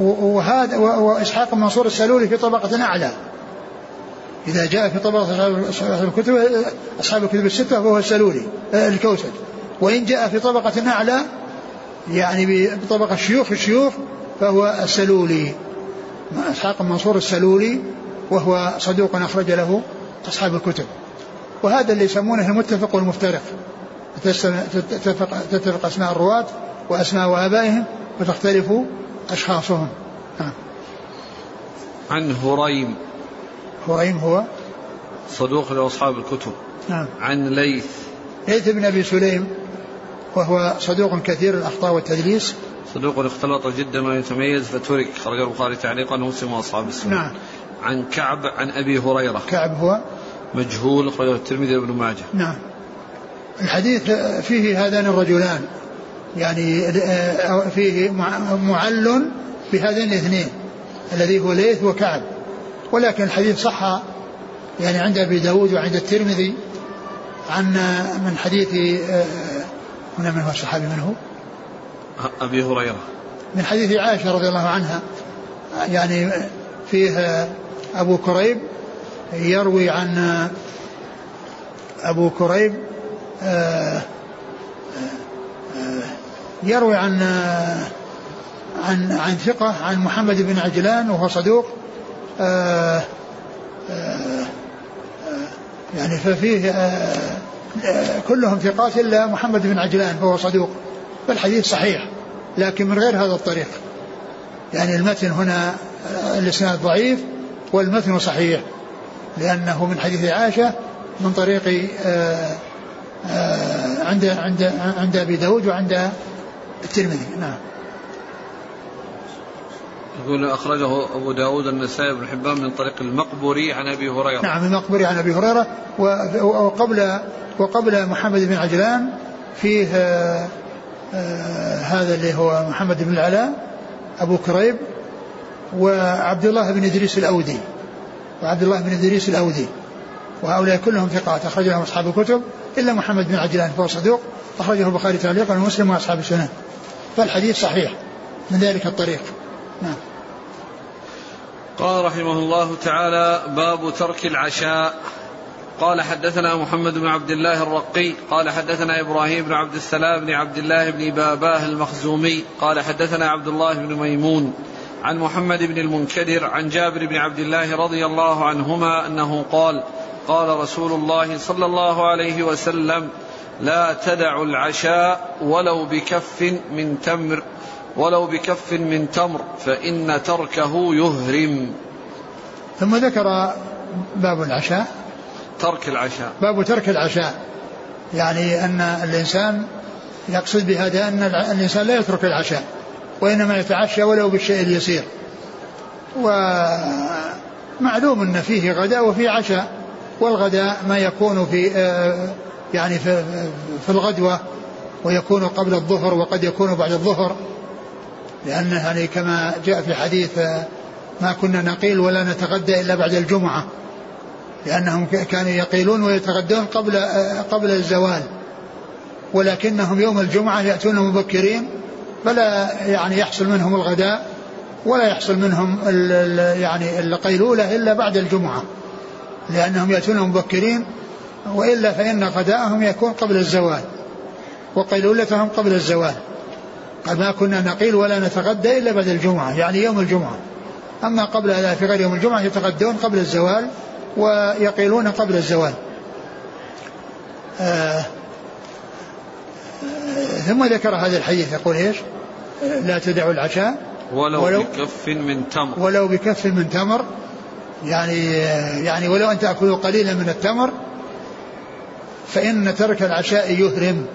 Speaker 2: وهذا وإسحاق بن منصور السلولي في طبقة أعلى. إذا جاء في طبقة أصحاب الكتب أصحاب الكتب الستة فهو السلولي الكوسج وإن جاء في طبقة أعلى يعني بطبقة شيوخ الشيوخ فهو السلولي. إسحاق المنصور السلولي وهو صدوق أخرج له أصحاب الكتب. وهذا اللي يسمونه المتفق والمفترق. تتفق, تتفق أسماء الرواة وأسماء آبائهم وتختلف أشخاصهم.
Speaker 1: عن هريم
Speaker 2: هريم هو؟
Speaker 1: صدوق لأصحاب الكتب.
Speaker 2: نعم.
Speaker 1: عن ليث.
Speaker 2: ليث بن أبي سليم وهو صدوق كثير الأخطاء والتدليس.
Speaker 1: صدوق اختلط جدا ما يتميز فترك. خرج البخاري تعليقا ومسلم وأصحاب السنة.
Speaker 2: نعم.
Speaker 1: عن كعب عن أبي هريرة.
Speaker 2: كعب هو؟
Speaker 1: مجهول أخرجه الترمذي وابن ماجه.
Speaker 2: نعم. الحديث فيه هذان الرجلان. يعني فيه معل بهذين الاثنين الذي هو ليث وكعب. ولكن الحديث صح يعني عند أبي داود وعند الترمذي عن من حديث هنا من هو الصحابي من هو؟
Speaker 1: أبي هريرة.
Speaker 2: من حديث عائشة رضي الله عنها. يعني فيه أبو كريب يروي عن أبو كريب يروي عن عن عن ثقة عن محمد بن عجلان وهو صدوق. آآ آآ يعني ففيه كلهم ثقات إلا محمد بن عجلان فهو صدوق. فالحديث صحيح لكن من غير هذا الطريق. يعني المتن هنا الإسناد ضعيف والمتن صحيح لأنه من حديث عائشة من طريق عند عند عند أبي داود وعند الترمذي. نعم.
Speaker 1: يقول أخرجه أبو داود النسائي بن حبان من طريق المقبري عن أبي هريرة.
Speaker 2: نعم المقبري عن أبي هريرة وقبل وقبل محمد بن عجلان فيه آه آه هذا اللي هو محمد بن العلاء أبو كريب وعبد الله بن إدريس الأودي. وعبد الله بن إدريس الأودي. وهؤلاء كلهم ثقات أخرج لهم أصحاب الكتب إلا محمد بن عجلان فهو صدوق أخرجه البخاري تعليقا ومسلم وأصحاب السنن فالحديث صحيح من ذلك الطريق. نعم.
Speaker 1: قال رحمه الله تعالى باب ترك العشاء. قال حدثنا محمد بن عبد الله الرقي قال حدثنا إبراهيم بن عبد السلام بن عبد الله بن باباه المخزومي قال حدثنا عبد الله بن ميمون عن محمد بن المنكدر عن جابر بن عبد الله رضي الله عنهما أنه قال قال رسول الله صلى الله عليه وسلم لا تدعوا العشاء ولو بكف من تمر. ولو بكف من تمر فإن تركه يهرم.
Speaker 2: ثم ذكر باب العشاء.
Speaker 1: ترك العشاء.
Speaker 2: باب ترك العشاء. يعني أن الإنسان يقصد بهذا أن الإنسان لا يترك العشاء وإنما يتعشى ولو بالشيء اليسير. ومعلوم أن فيه غداء وفيه عشاء والغداء ما يكون في يعني في, في الغدوة ويكون قبل الظهر وقد يكون بعد الظهر. لأنه يعني كما جاء في حديث ما كنا نقيل ولا نتغدى إلا بعد الجمعة لأنهم كانوا يقيلون ويتغدون قبل قبل الزوال ولكنهم يوم الجمعة يأتون مبكرين فلا يعني يحصل منهم الغداء ولا يحصل منهم ال يعني القيلولة إلا بعد الجمعة لأنهم يأتون مبكرين وإلا فإن غداءهم يكون قبل الزوال وقيلولتهم قبل الزوال. قال ما كنا نقيل ولا نتغدى إلا بعد الجمعة يعني يوم الجمعة. أما قبل في غير يوم الجمعة يتغدون قبل الزوال ويقيلون قبل الزوال. آه ثم ذكر هذا الحديث يقول إيش؟ لا تدعوا العشاء.
Speaker 1: ولو, ولو بكف من تمر.
Speaker 2: ولو بكف من تمر يعني يعني ولو أن تأكلوا قليلا من التمر فإن ترك العشاء يهرم.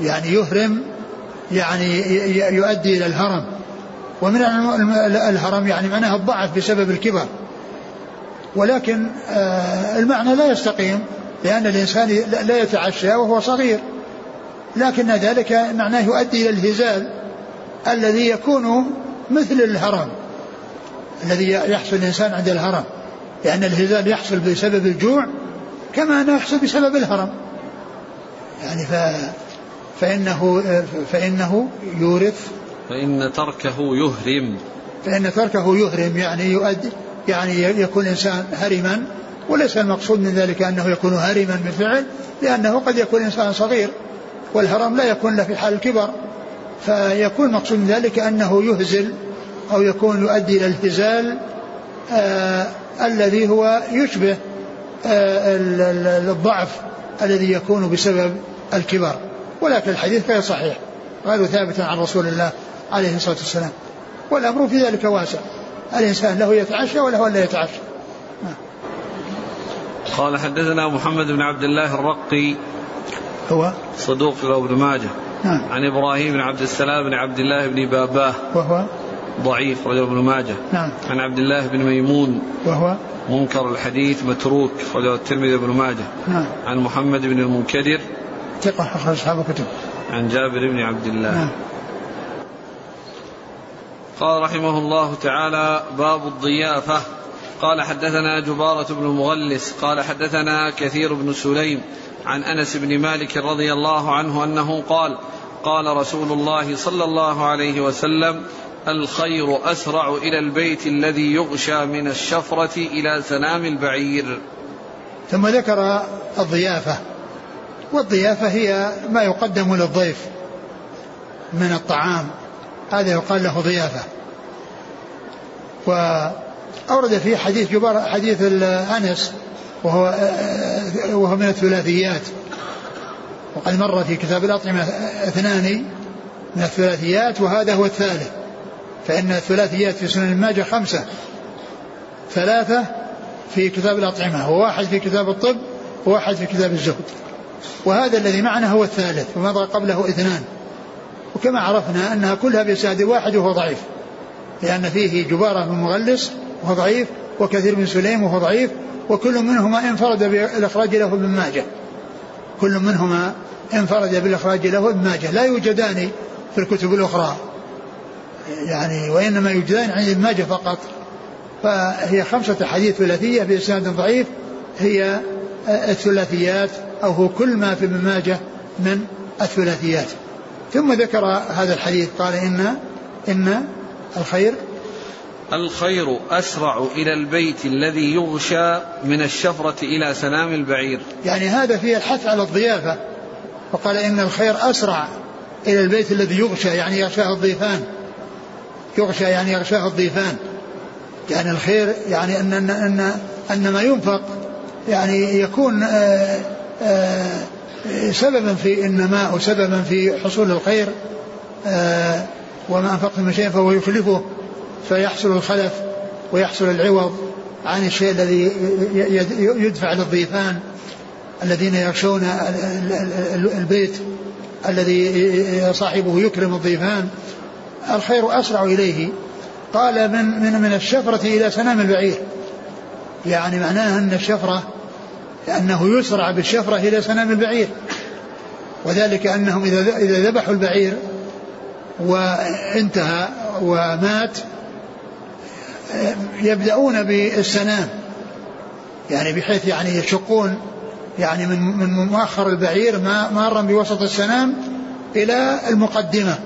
Speaker 2: يعني يهرم يعني يؤدي إلى الهرم. ومن الهرم يعني معناها الضعف بسبب الكبر. ولكن المعنى لا يستقيم لأن الإنسان لا يتعشى وهو صغير. لكن ذلك معناه يؤدي إلى الهزال الذي يكون مثل الهرم الذي يحصل الإنسان عند الهرم. لأن الهزال يحصل بسبب الجوع كما أنه يحصل بسبب الهرم. يعني ف فإنه فإنه يورث.
Speaker 1: فإن تركه يهرم.
Speaker 2: فإن تركه يهرم يعني يؤدي يعني يكون الإنسان هرما وليس المقصود من ذلك أنه يكون هرما بالفعل لأنه قد يكون إنسان صغير والهرم لا يكون له في حال الكبر. فيكون المقصود من ذلك أنه يهزل أو يكون يؤدي إلى الهزال آه الذي هو يشبه آه الضعف الذي يكون بسبب الكبر. ولكن الحديث غير صحيح. غير ثابت عن رسول الله عليه الصلاة والسلام. والأمر في ذلك واسع. الإنسان له يتعشى وله لا يتعشى.
Speaker 1: قال حدثنا محمد بن عبد الله الرقي.
Speaker 2: هو؟
Speaker 1: صدوق في ابن ماجه.
Speaker 2: نعم.
Speaker 1: عن إبراهيم بن عبد السلام بن عبد الله بن باباه.
Speaker 2: وهو؟
Speaker 1: ضعيف رجل ابن ماجه.
Speaker 2: نعم.
Speaker 1: عن عبد الله بن ميمون.
Speaker 2: وهو؟
Speaker 1: منكر الحديث متروك رجل الترمذي بن ماجه.
Speaker 2: نعم.
Speaker 1: عن محمد بن المنكدر.
Speaker 2: ثقة أخرج أصحاب الكتب.
Speaker 1: عن جابر بن عبد الله.
Speaker 2: نعم.
Speaker 1: قال رحمه الله تعالى باب الضيافة. قال حدثنا جبارة بن مغلس. قال حدثنا كثير بن سليم عن أنس بن مالك رضي الله عنه أنه قال قال رسول الله صلى الله عليه وسلم الخير أسرع إلى البيت الذي يغشى من الشفرة إلى سنام البعير.
Speaker 2: ثم ذكر الضيافة. والضيافة هي ما يقدم للضيف من الطعام. هذا يقال له ضيافة. وأورد فيه حديث جبار حديث أنس وهو وهو من الثلاثيات. وقد مر في كتاب الأطعمة اثنان من الثلاثيات وهذا هو الثالث. فإن الثلاثيات في سنن الماجة خمسة. ثلاثة في كتاب الأطعمة وواحد في كتاب الطب وواحد في كتاب الزهد. وهذا الذي معنا هو الثالث ومضى قبله اثنان. وكما عرفنا أنها كلها بإسناد واحد وهو ضعيف. لأن فيه جبارة بن مغلس وهو ضعيف وكثير من سليم وهو ضعيف وكل منهما انفرد بالإخراج له ابن ماجه. كل منهما انفرد بالإخراج له ابن ماجه. لا يوجدان في الكتب الأخرى. يعني وإنما يوجدان عند ابن ماجه فقط. فهي خمسة حديث ثلاثية بإسناد ضعيف هي الثلاثيات أو هو كل ما في ابن ماجه من الثلاثيات. ثم ذكر هذا الحديث قال إن إن الخير
Speaker 1: الخير أسرع إلى البيت الذي يغشى من الشفرة إلى سنام البعير.
Speaker 2: يعني هذا فيه الحث على الضيافة. وقال إن الخير أسرع إلى البيت الذي يغشى يعني يغشاه الضيفان. يغشى يعني يغشاه الضيفان. يعني الخير يعني أن أن أن, أن ما ينفق يعني يكون آآ سببا في النماء وسببا في حصول الخير وما أنفقتم من شيء فهو يخلفه فيحصل الخلف ويحصل العوض عن الشيء الذي يدفع للضيفان الذين يغشون البيت الذي صاحبه يكرم الضيفان. الخير أسرع إليه. قال من من من الشفرة إلى سنام البعير. يعني معناه أن الشفرة أنه يسرع بالشفرة إلى سنام البعير. وذلك أنهم إذا إذا ذبحوا البعير وانتهى ومات يبدأون بالسنام. يعني بحيث يعني يشقون يعني من من مؤخر البعير ما مارا بوسط السنام إلى المقدمة.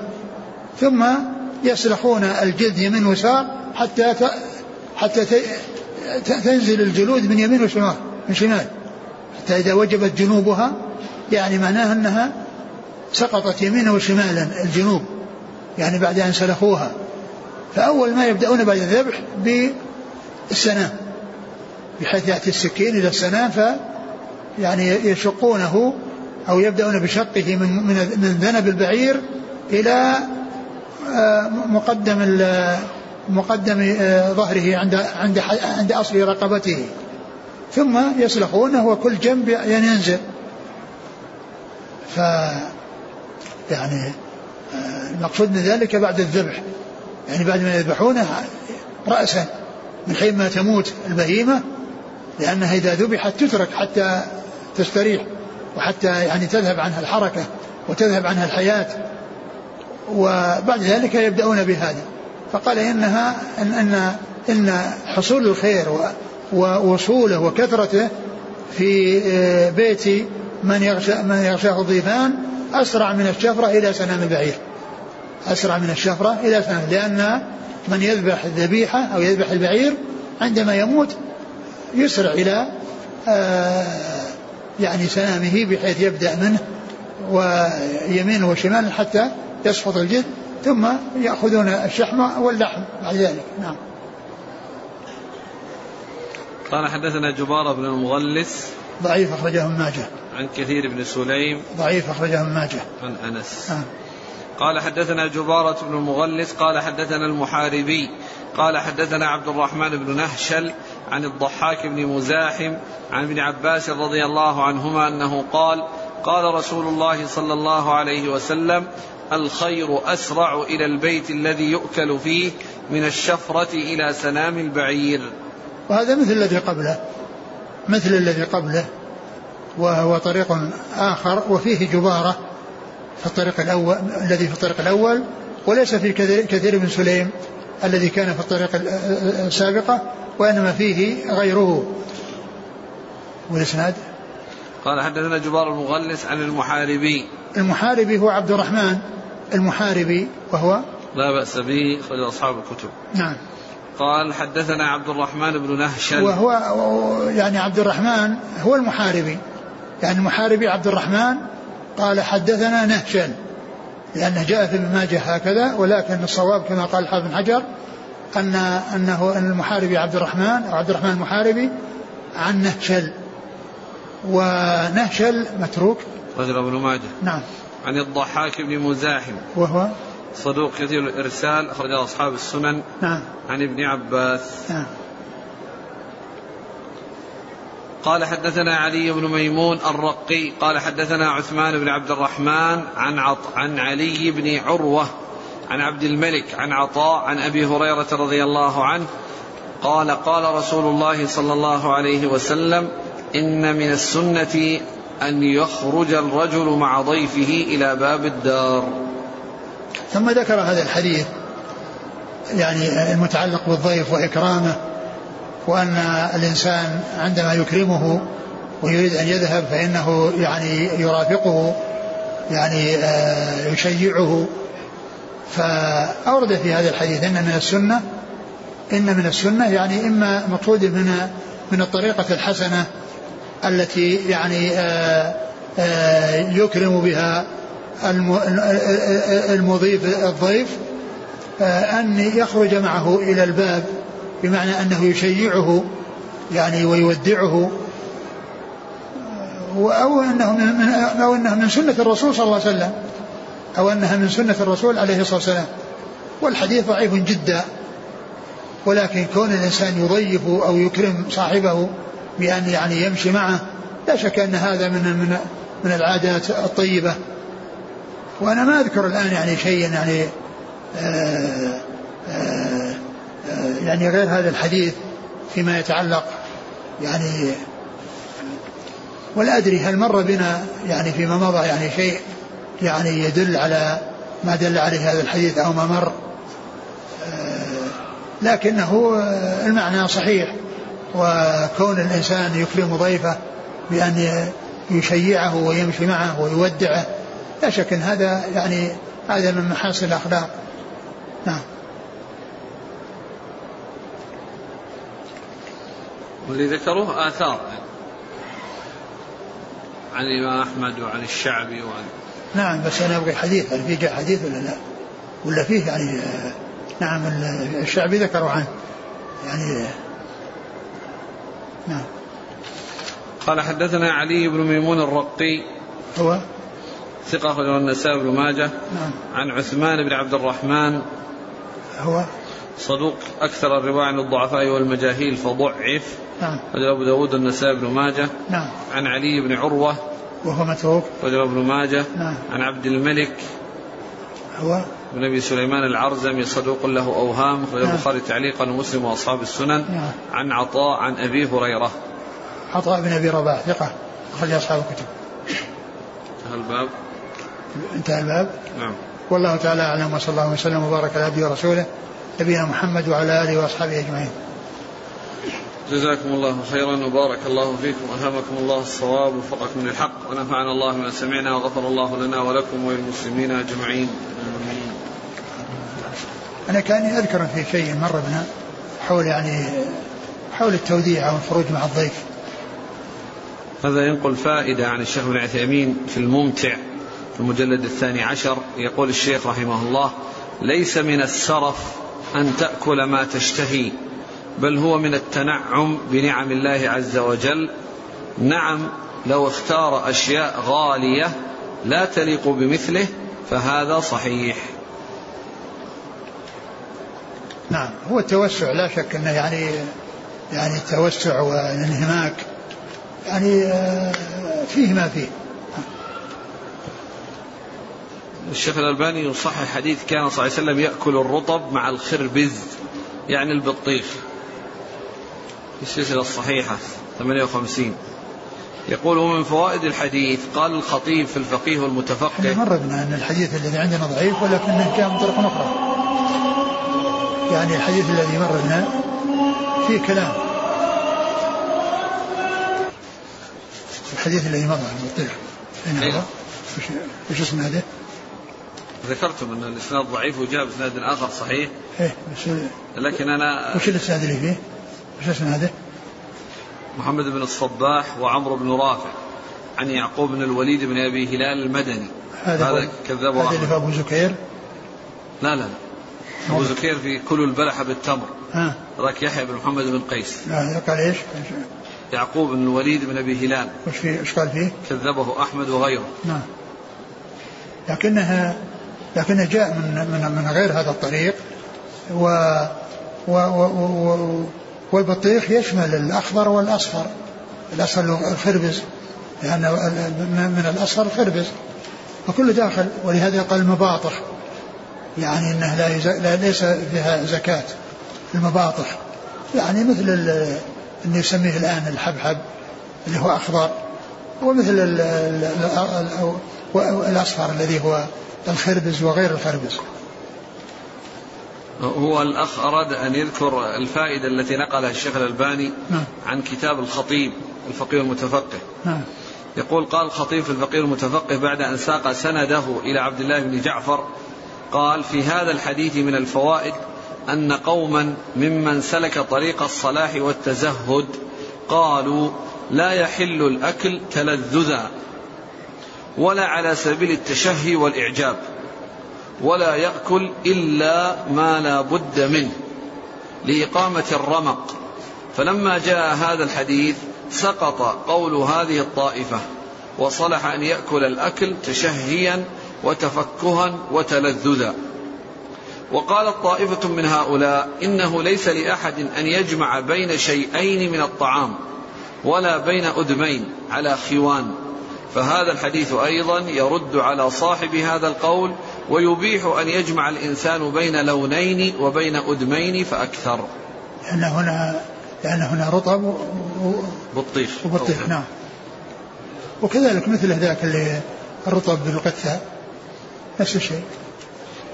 Speaker 2: ثم يسلخون الجلد يمين ويسار حتى حتى تنزل الجلود من يمين وشمال من شمال. حتى إذا وجبت جنوبها يعني معناها أنها سقطت يمينا وشمالا الجنوب يعني بعد أن سلخوها. فأول ما يبدأون بعد الذبح بالسنام بحيث يأتي السكين إلى السنام ف يعني يشقونه أو يبدأون بشقه من من من ذنب البعير إلى مقدم مقدم ظهره عند عند عند أصل رقبته. ثم يسلخونه وكل جنب يعني ينزل. ف يعني المقصود من ذلك بعد الذبح. يعني بعد ما يذبحونه رأسا من حين ما تموت البهيمة لأنها إذا ذبحت تترك حتى تستريح وحتى يعني تذهب عنها الحركة وتذهب عنها الحياة. وبعد ذلك يبدأون بهذا. فقال إنها إن, إن, إن حصول الخير ووصوله وكثرته في بيت من يغشى من يغشاه الضيفان أسرع من الشفرة إلى سنام البعير أسرع من الشفرة إلى سنام لأن من يذبح الذبيحة أو يذبح البعير عندما يموت يسرع إلى يعني سنامه بحيث يبدأ منه ويمينه وشماله حتى يسقط الجلد ثم يأخذون الشحم واللحم بعد ذلك. نعم.
Speaker 1: قال حدثنا جبارة بن المغلس
Speaker 2: ضعيف أخرجه ابن ماجه.
Speaker 1: عن كثير بن سليم
Speaker 2: ضعيف أخرجه ابن ماجه.
Speaker 1: عن أنس.
Speaker 2: نعم
Speaker 1: قال حدثنا جبارة بن المغلس قال حدثنا المحاربي قال حدثنا عبد الرحمن بن نهشل عن الضحاك بن مزاحم عن ابن عباس رضي الله عنهما أنه قال قال رسول الله صلى الله عليه وسلم الخير أسرع إلى البيت الذي يؤكل فيه من الشفرة إلى سنام البعير.
Speaker 2: وهذا مثل الذي قبله مثل الذي قبله وهو طريق آخر وفيه جبارة في الطريق الأول الذي في الطريق الأول وليس في كثير من سليم الذي كان في الطريق السابقة وإنما فيه غيره. والإسناد؟
Speaker 1: قال حدثنا جبار المغلس عن المحاربي.
Speaker 2: المحاربي هو عبد الرحمن المحاربي وهو؟
Speaker 1: لا بأس به خرج أصحاب الكتب.
Speaker 2: نعم.
Speaker 1: قال حدثنا عبد الرحمن بن نهشل.
Speaker 2: وهو يعني عبد الرحمن هو المحاربي. يعني المحاربي عبد الرحمن قال حدثنا نهشل. لأنه جاء في ابن ماجه هكذا ولكن الصواب كما قال الحافظ بن حجر أن أنه أن المحاربي عبد الرحمن أو عبد الرحمن المحاربي عن نهشل. ونهشل متروك.
Speaker 1: رجل ابن ماجه.
Speaker 2: نعم.
Speaker 1: عن الضحاك بن مزاحم.
Speaker 2: وهو
Speaker 1: صدوق كثير الإرسال أخرج أصحاب السنن.
Speaker 2: نعم.
Speaker 1: عن ابن عباس.
Speaker 2: نعم.
Speaker 1: قال حدثنا علي بن ميمون الرقي. قال حدثنا عثمان بن عبد الرحمن عن عط عن علي بن عروة عن عبد الملك عن عطاء عن أبي هريرة رضي الله عنه. قال قال رسول الله صلى الله عليه وسلم إن من السنة أن يخرج الرجل مع ضيفه إلى باب الدار.
Speaker 2: ثم ذكر هذا الحديث يعني المتعلق بالضيف وإكرامه وأن الإنسان عندما يكرمه ويريد أن يذهب فإنه يعني يرافقه يعني آه، يشيعه. فأورد في هذا الحديث أن من السنة إن من السنة يعني إما مقصود من من الطريقة الحسنة التي يعني آه، آه، يكرم بها المضيف الضيف أن يخرج معه إلى الباب بمعنى أنه يشيعه يعني ويودعه أو أنه من أو أنها من سنة الرسول صلى الله عليه وسلم أو أنها من سنة الرسول عليه الصلاة والسلام. والحديث ضعيف جدا ولكن كون الإنسان يضيف أو يكرم صاحبه بأن يعني يمشي معه لا شك أن هذا من من من العادات الطيبة. وأنا ما أذكر الآن يعني شيء يعني آآ آه، آآ آه، يعني غير هذا الحديث فيما يتعلق يعني ولا أدري هل مر بنا يعني فيما مضى يعني شيء يعني يدل على ما دل عليه هذا الحديث أو ما مر آه، لكنه المعنى صحيح وكون الإنسان يكرم ضيفه بأن يشيعه ويمشي معه ويودعه لا شك أن هذا يعني هذا من محاسن الأخلاق. نعم.
Speaker 1: واللي ذكروه آثار. عن الإمام أحمد وعن الشعبي وعن
Speaker 2: نعم بس أنا أبغي حديث هل في جاء حديث ولا لا؟ ولا فيه يعني نعم الشعبي ذكروا عنه. يعني نعم.
Speaker 1: قال حدثنا علي بن ميمون الرقي.
Speaker 2: هو؟
Speaker 1: ثقة أخرجه النسائي بن ماجه.
Speaker 2: نعم.
Speaker 1: عن عثمان بن عبد الرحمن.
Speaker 2: هو؟
Speaker 1: صدوق أكثر الرواية عن الضعفاء والمجاهيل فضعف.
Speaker 2: نعم.
Speaker 1: رجل أبو داود النسائي بن ماجه.
Speaker 2: نعم.
Speaker 1: عن علي بن عروة.
Speaker 2: وهو متروك؟
Speaker 1: رجل ابن ماجه.
Speaker 2: نعم.
Speaker 1: عن عبد الملك.
Speaker 2: هو؟
Speaker 1: بن أبي سليمان العرزمي صدوق له أوهام. اخرج نعم. البخاري تعليقا ومسلم وأصحاب السنن.
Speaker 2: نعم.
Speaker 1: عن عطاء عن أبي هريرة.
Speaker 2: عطاء بن أبي رباح ثقة. أخرج أصحاب الكتب.
Speaker 1: انتهى الباب
Speaker 2: انتهى الباب.
Speaker 1: نعم.
Speaker 2: والله تعالى أعلم وصلى الله وسلم وبارك على عبده ورسوله نبينا محمد وعلى آله وأصحابه أجمعين.
Speaker 1: جزاكم الله خيرا وبارك الله فيكم ألهمكم الله الصواب ووفقكم للحق ونفعنا الله بما سمعنا وغفر الله لنا ولكم وللمسلمين أجمعين.
Speaker 2: أنا كاني أذكر في شيء مر بنا حول يعني حول التوديع أو الخروج مع الضيف.
Speaker 1: هذا ينقل فائدة عن الشيخ بن عثيمين في الممتع. في المجلد الثاني عشر يقول الشيخ رحمه الله ليس من السرف أن تأكل ما تشتهي بل هو من التنعم بنعم الله عز وجل. نعم لو اختار أشياء غالية لا تليق بمثله فهذا صحيح.
Speaker 2: نعم هو التوسع لا شك أنه يعني يعني التوسع والانهماك يعني آه، فيه ما فيه.
Speaker 1: الشيخ الألباني يصحح حديث كان صلى الله عليه وسلم يأكل الرطب مع الخربز يعني البطيخ. في السلسلة الصحيحة 58 يقول ومن فوائد الحديث قال الخطيب في الفقيه والمتفقه
Speaker 2: مر بنا أن الحديث الذي عندنا ضعيف ولكنه جاء من طرق أخرى. يعني الحديث الذي مر بنا فيه كلام. الحديث الذي مر بنا أين هو؟ وش اسمه
Speaker 1: ذكرتم أن الإسناد ضعيف وجاء بإسناد آخر صحيح.
Speaker 2: إيه بس
Speaker 1: لكن أنا
Speaker 2: وش الإسناد اللي فيه؟ وش هذا؟
Speaker 1: محمد بن الصباح وعمرو بن رافع عن يعقوب بن الوليد بن أبي هلال المدني.
Speaker 2: هذا,
Speaker 1: هذا كذبه
Speaker 2: هذا اللي في أبو زكير؟
Speaker 1: لا لا أبو زكير في كل البلح بالتمر.
Speaker 2: ها.
Speaker 1: ذاك يحيى بن محمد بن قيس.
Speaker 2: لا قال إيش؟
Speaker 1: يعقوب بن الوليد بن أبي هلال.
Speaker 2: وش في إيش قال فيه؟
Speaker 1: كذبه أحمد وغيره.
Speaker 2: نعم. لكنها لكنه جاء من من من غير هذا الطريق و و و و والبطيخ يشمل الأخضر والأصفر. الأصفر الخربز لأن من الأصفر الخربز. فكله داخل ولهذا قال المباطخ يعني إنه لا, يز... لا ليس فيها زكاة. المباطخ يعني مثل اللي يسميه الآن الحبحب اللي هو أخضر. ومثل ال ال الأصفر الذي هو الخربز وغير الخربز
Speaker 1: هو الأخ أراد أن يذكر الفائدة التي نقلها الشيخ الألباني
Speaker 2: نعم.
Speaker 1: عن كتاب الخطيب الفقيه المتفقه
Speaker 2: نعم.
Speaker 1: يقول قال الخطيب في الفقيه المتفقه بعد أن ساق سنده إلى عبد الله بن جعفر قال في هذا الحديث من الفوائد أن قوما ممن سلك طريق الصلاح والتزهد قالوا لا يحل الأكل تلذذا ولا على سبيل التشهي والإعجاب ولا يأكل إلا ما لا بد منه لإقامة الرمق. فلما جاء هذا الحديث سقط قول هذه الطائفة وصلح أن يأكل الأكل تشهيا وتفكها وتلذذا. وقالت طائفة من هؤلاء إنه ليس لأحد أن يجمع بين شيئين من الطعام ولا بين أدمين على خوان. فهذا الحديث أيضا يرد على صاحب هذا القول ويبيح أن يجمع الإنسان بين لونين وبين أدمين فأكثر.
Speaker 2: لأن هنا لأن هنا رطب و...
Speaker 1: بطيخ.
Speaker 2: وبطيخ نعم. وكذلك مثل ذاك اللي الرطب بالقثة نفس الشيء.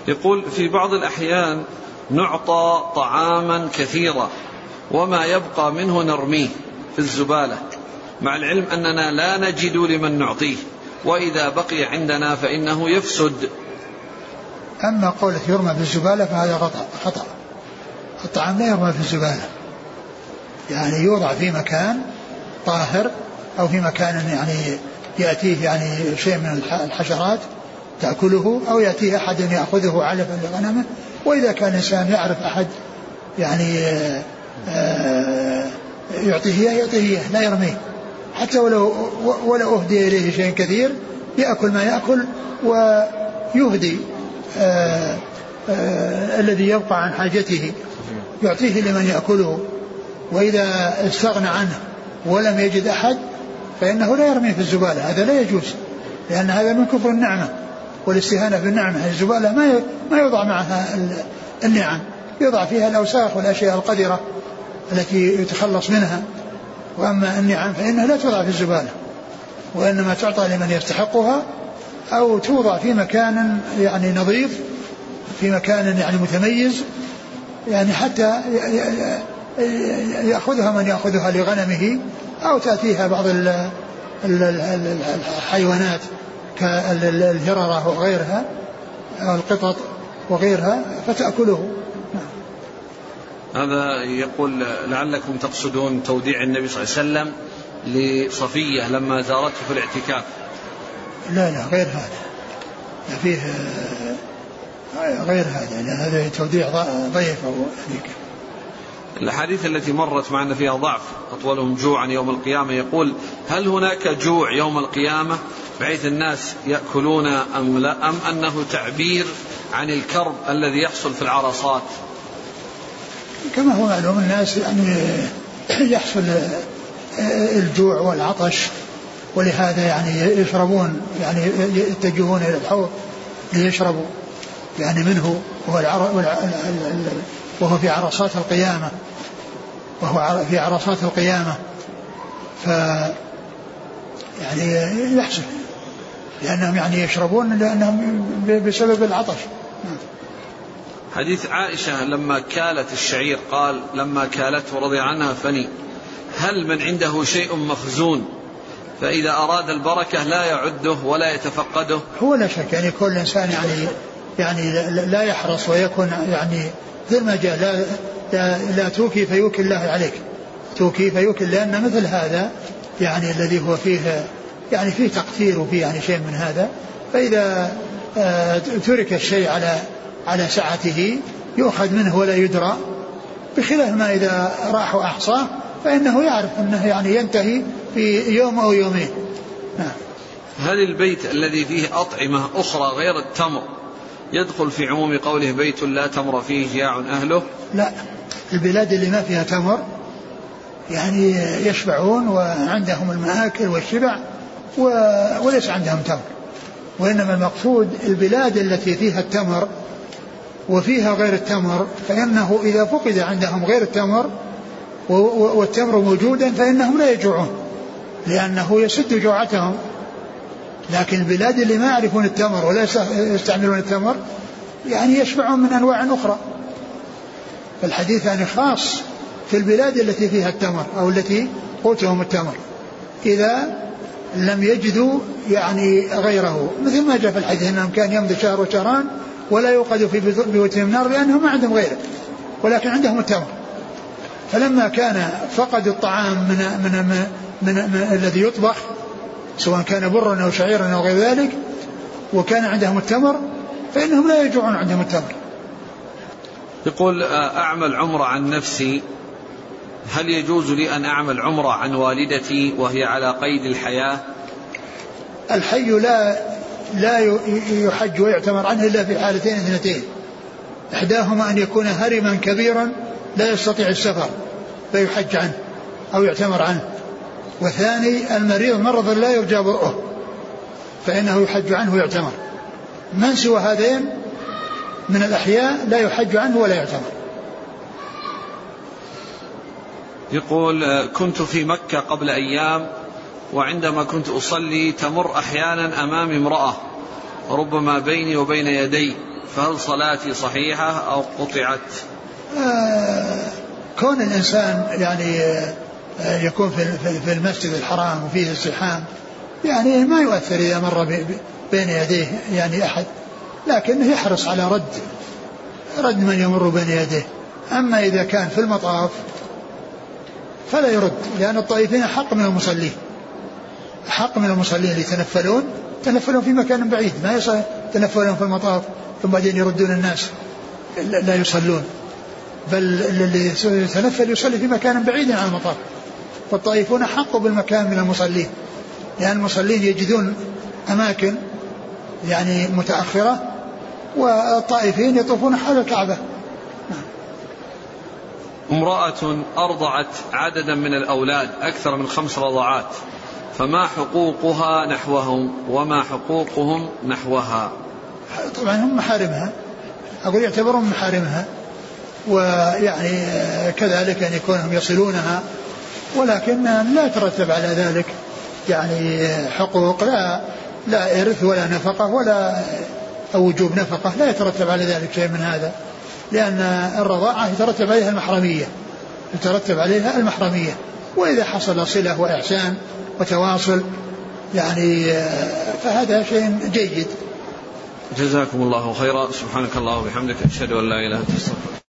Speaker 1: يقول في بعض الأحيان نعطى طعاما كثيرا وما يبقى منه نرميه في الزبالة. مع العلم أننا لا نجد لمن نعطيه وإذا بقي عندنا فإنه يفسد.
Speaker 2: أما قولة يرمى في الزبالة فهذا خطأ خطأ. الطعام لا يرمى في الزبالة؟ يعني يوضع في مكان طاهر أو في مكان يعني يأتيه يعني شيء من الحشرات تأكله أو يأتيه أحد يأخذه علفا لغنمه. وإذا كان الإنسان يعرف أحد يعني آه، يعطيه يعطيه لا يرميه. حتى ولو ولو أهدي إليه شيء كثير يأكل ما يأكل ويهدي آه، آه، الذي يبقى عن حاجته يعطيه لمن يأكله. وإذا استغنى عنه ولم يجد أحد فإنه لا يرميه في الزبالة. هذا لا يجوز لأن هذا من كفر النعمة والاستهانة بالنعمة الزبالة ما ما يوضع معها النعم يوضع فيها الأوساخ والأشياء القذرة التي يتخلص منها. وأما النعم فإنها لا توضع في الزبالة وإنما تعطى لمن يستحقها أو توضع في مكان يعني نظيف في مكان يعني متميز يعني حتى يأخذها من يأخذها لغنمه أو تأتيها بعض الحيوانات كالهررة وغيرها القطط وغيرها فتأكله.
Speaker 1: هذا يقول لعلكم تقصدون توديع النبي صلى الله عليه وسلم لصفية لما زارته في الاعتكاف.
Speaker 2: لا لا غير هذا. فيه غير هذا لأن هذا توديع ضيف أو هذيك
Speaker 1: الأحاديث التي مرت معنا فيها ضعف أطولهم جوعا يوم القيامة. يقول هل هناك جوع يوم القيامة بحيث الناس يأكلون أم لا؟ أم أنه تعبير عن الكرب الذي يحصل في العرصات؟
Speaker 2: كما هو معلوم الناس يعني يحصل الجوع والعطش ولهذا يعني يشربون يعني يتجهون إلى الحوض ليشربوا يعني منه وهو وهو في عرصات القيامة وهو في عرصات القيامة. ف يعني يحصل لأنهم يعني يشربون لأنهم بسبب العطش.
Speaker 1: حديث عائشة لما كالت الشعير قال لما كالته رضي عنها فني هل من عنده شيء مخزون؟ فإذا أراد البركة لا يعده ولا يتفقده.
Speaker 2: هو لا شك يعني كل إنسان يعني يعني لا يحرص ويكون يعني ما جاء لا, لا, لا توكي فيوكي الله عليك. توكي فيوكي لأن مثل هذا يعني الذي هو فيه يعني فيه تقتير وفيه يعني شيء من هذا. فإذا آه، ترك الشيء على على سعته يؤخذ منه ولا يدرى. بخلاف ما إذا راح وأحصاه فإنه يعرف أنه يعني ينتهي في يوم أو يومين. نعم.
Speaker 1: هل البيت الذي فيه أطعمة أخرى غير التمر يدخل في عموم قوله بيت لا تمر فيه جياع أهله؟
Speaker 2: لا. البلاد اللي ما فيها تمر يعني يشبعون وعندهم المآكل والشبع وليس عندهم تمر. وإنما المقصود البلاد التي فيها التمر وفيها غير التمر فإنه إذا فقد عندهم غير التمر والتمر موجودا فإنهم لا يجوعون لأنه يسد جوعتهم. لكن البلاد اللي ما يعرفون التمر ولا يستعملون التمر يعني يشبعون من أنواع أخرى. فالحديث يعني خاص في البلاد التي فيها التمر أو التي قوتهم التمر إذا لم يجدوا يعني غيره. مثل ما جاء في الحديث أنهم كان يمضي شهر وشهران ولا يوقد في بيوتهم نار لأنهم ما عندهم غيره ولكن عندهم التمر فلما كان فقدوا الطعام من من من, من, من الذي يطبخ سواء كان برا أو شعيرا أو غير ذلك وكان عندهم التمر فإنهم لا يجوعون عندهم التمر.
Speaker 1: يقول آه، أعمل عمرة عن نفسي هل يجوز لي أن أعمل عمرة عن والدتي وهي على قيد الحياة؟
Speaker 2: الحي لا لا يحج ويعتمر عنه إلا في حالتين اثنتين. إحداهما أن يكون هرما كبيرا لا يستطيع السفر فيحج عنه أو يعتمر عنه. وثاني المريض مرض لا يرجى برؤه فإنه يحج عنه ويعتمر. من سوى هذين؟ من الأحياء لا يحج عنه ولا يعتمر.
Speaker 1: يقول آه، كنت في مكة قبل أيام وعندما كنت أصلي تمر أحيانا أمامي امرأة ربما بيني وبين يدي فهل صلاتي صحيحة أو قطعت؟
Speaker 2: آه، كون الإنسان يعني آه، يكون في المسجد الحرام وفيه الزحام يعني ما يؤثر إذا مر بين يديه يعني أحد لكنه يحرص على رد رد من يمر بين يديه. أما إذا كان في المطاف فلا يرد لأن الطائفين حق من المصلين. حق من المصلين اللي يتنفلون يتنفلون في مكان بعيد ما يتنفلون في المطاف ثم بعدين يردون الناس. لا يصلون. بل الذي يتنفل يصلي في مكان بعيد عن المطار فالطائفون حق بالمكان من المصلين. لأن المصلين يجدون أماكن يعني متأخرة والطائفين يطوفون حول الكعبة.
Speaker 1: امرأة أرضعت عددا من الأولاد أكثر من خمس رضعات. فما حقوقها نحوهم وما حقوقهم نحوها.
Speaker 2: طبعا هم محارمها. أقول يعتبرون محارمها. ويعني كذلك أن يكونهم يصلونها. ولكن لا يترتب على ذلك يعني حقوق. لا لا إرث ولا نفقة ولا أو وجوب نفقة. لا يترتب على ذلك شيء من هذا. لأن الرضاعة يترتب عليها المحرمية. يترتب عليها المحرمية. وإذا حصل صلة وإحسان وتواصل يعني فهذا شيء جيد.
Speaker 1: جزاكم الله خيرا. سبحانك الله وبحمدك أشهد أن لا إله إلا أنت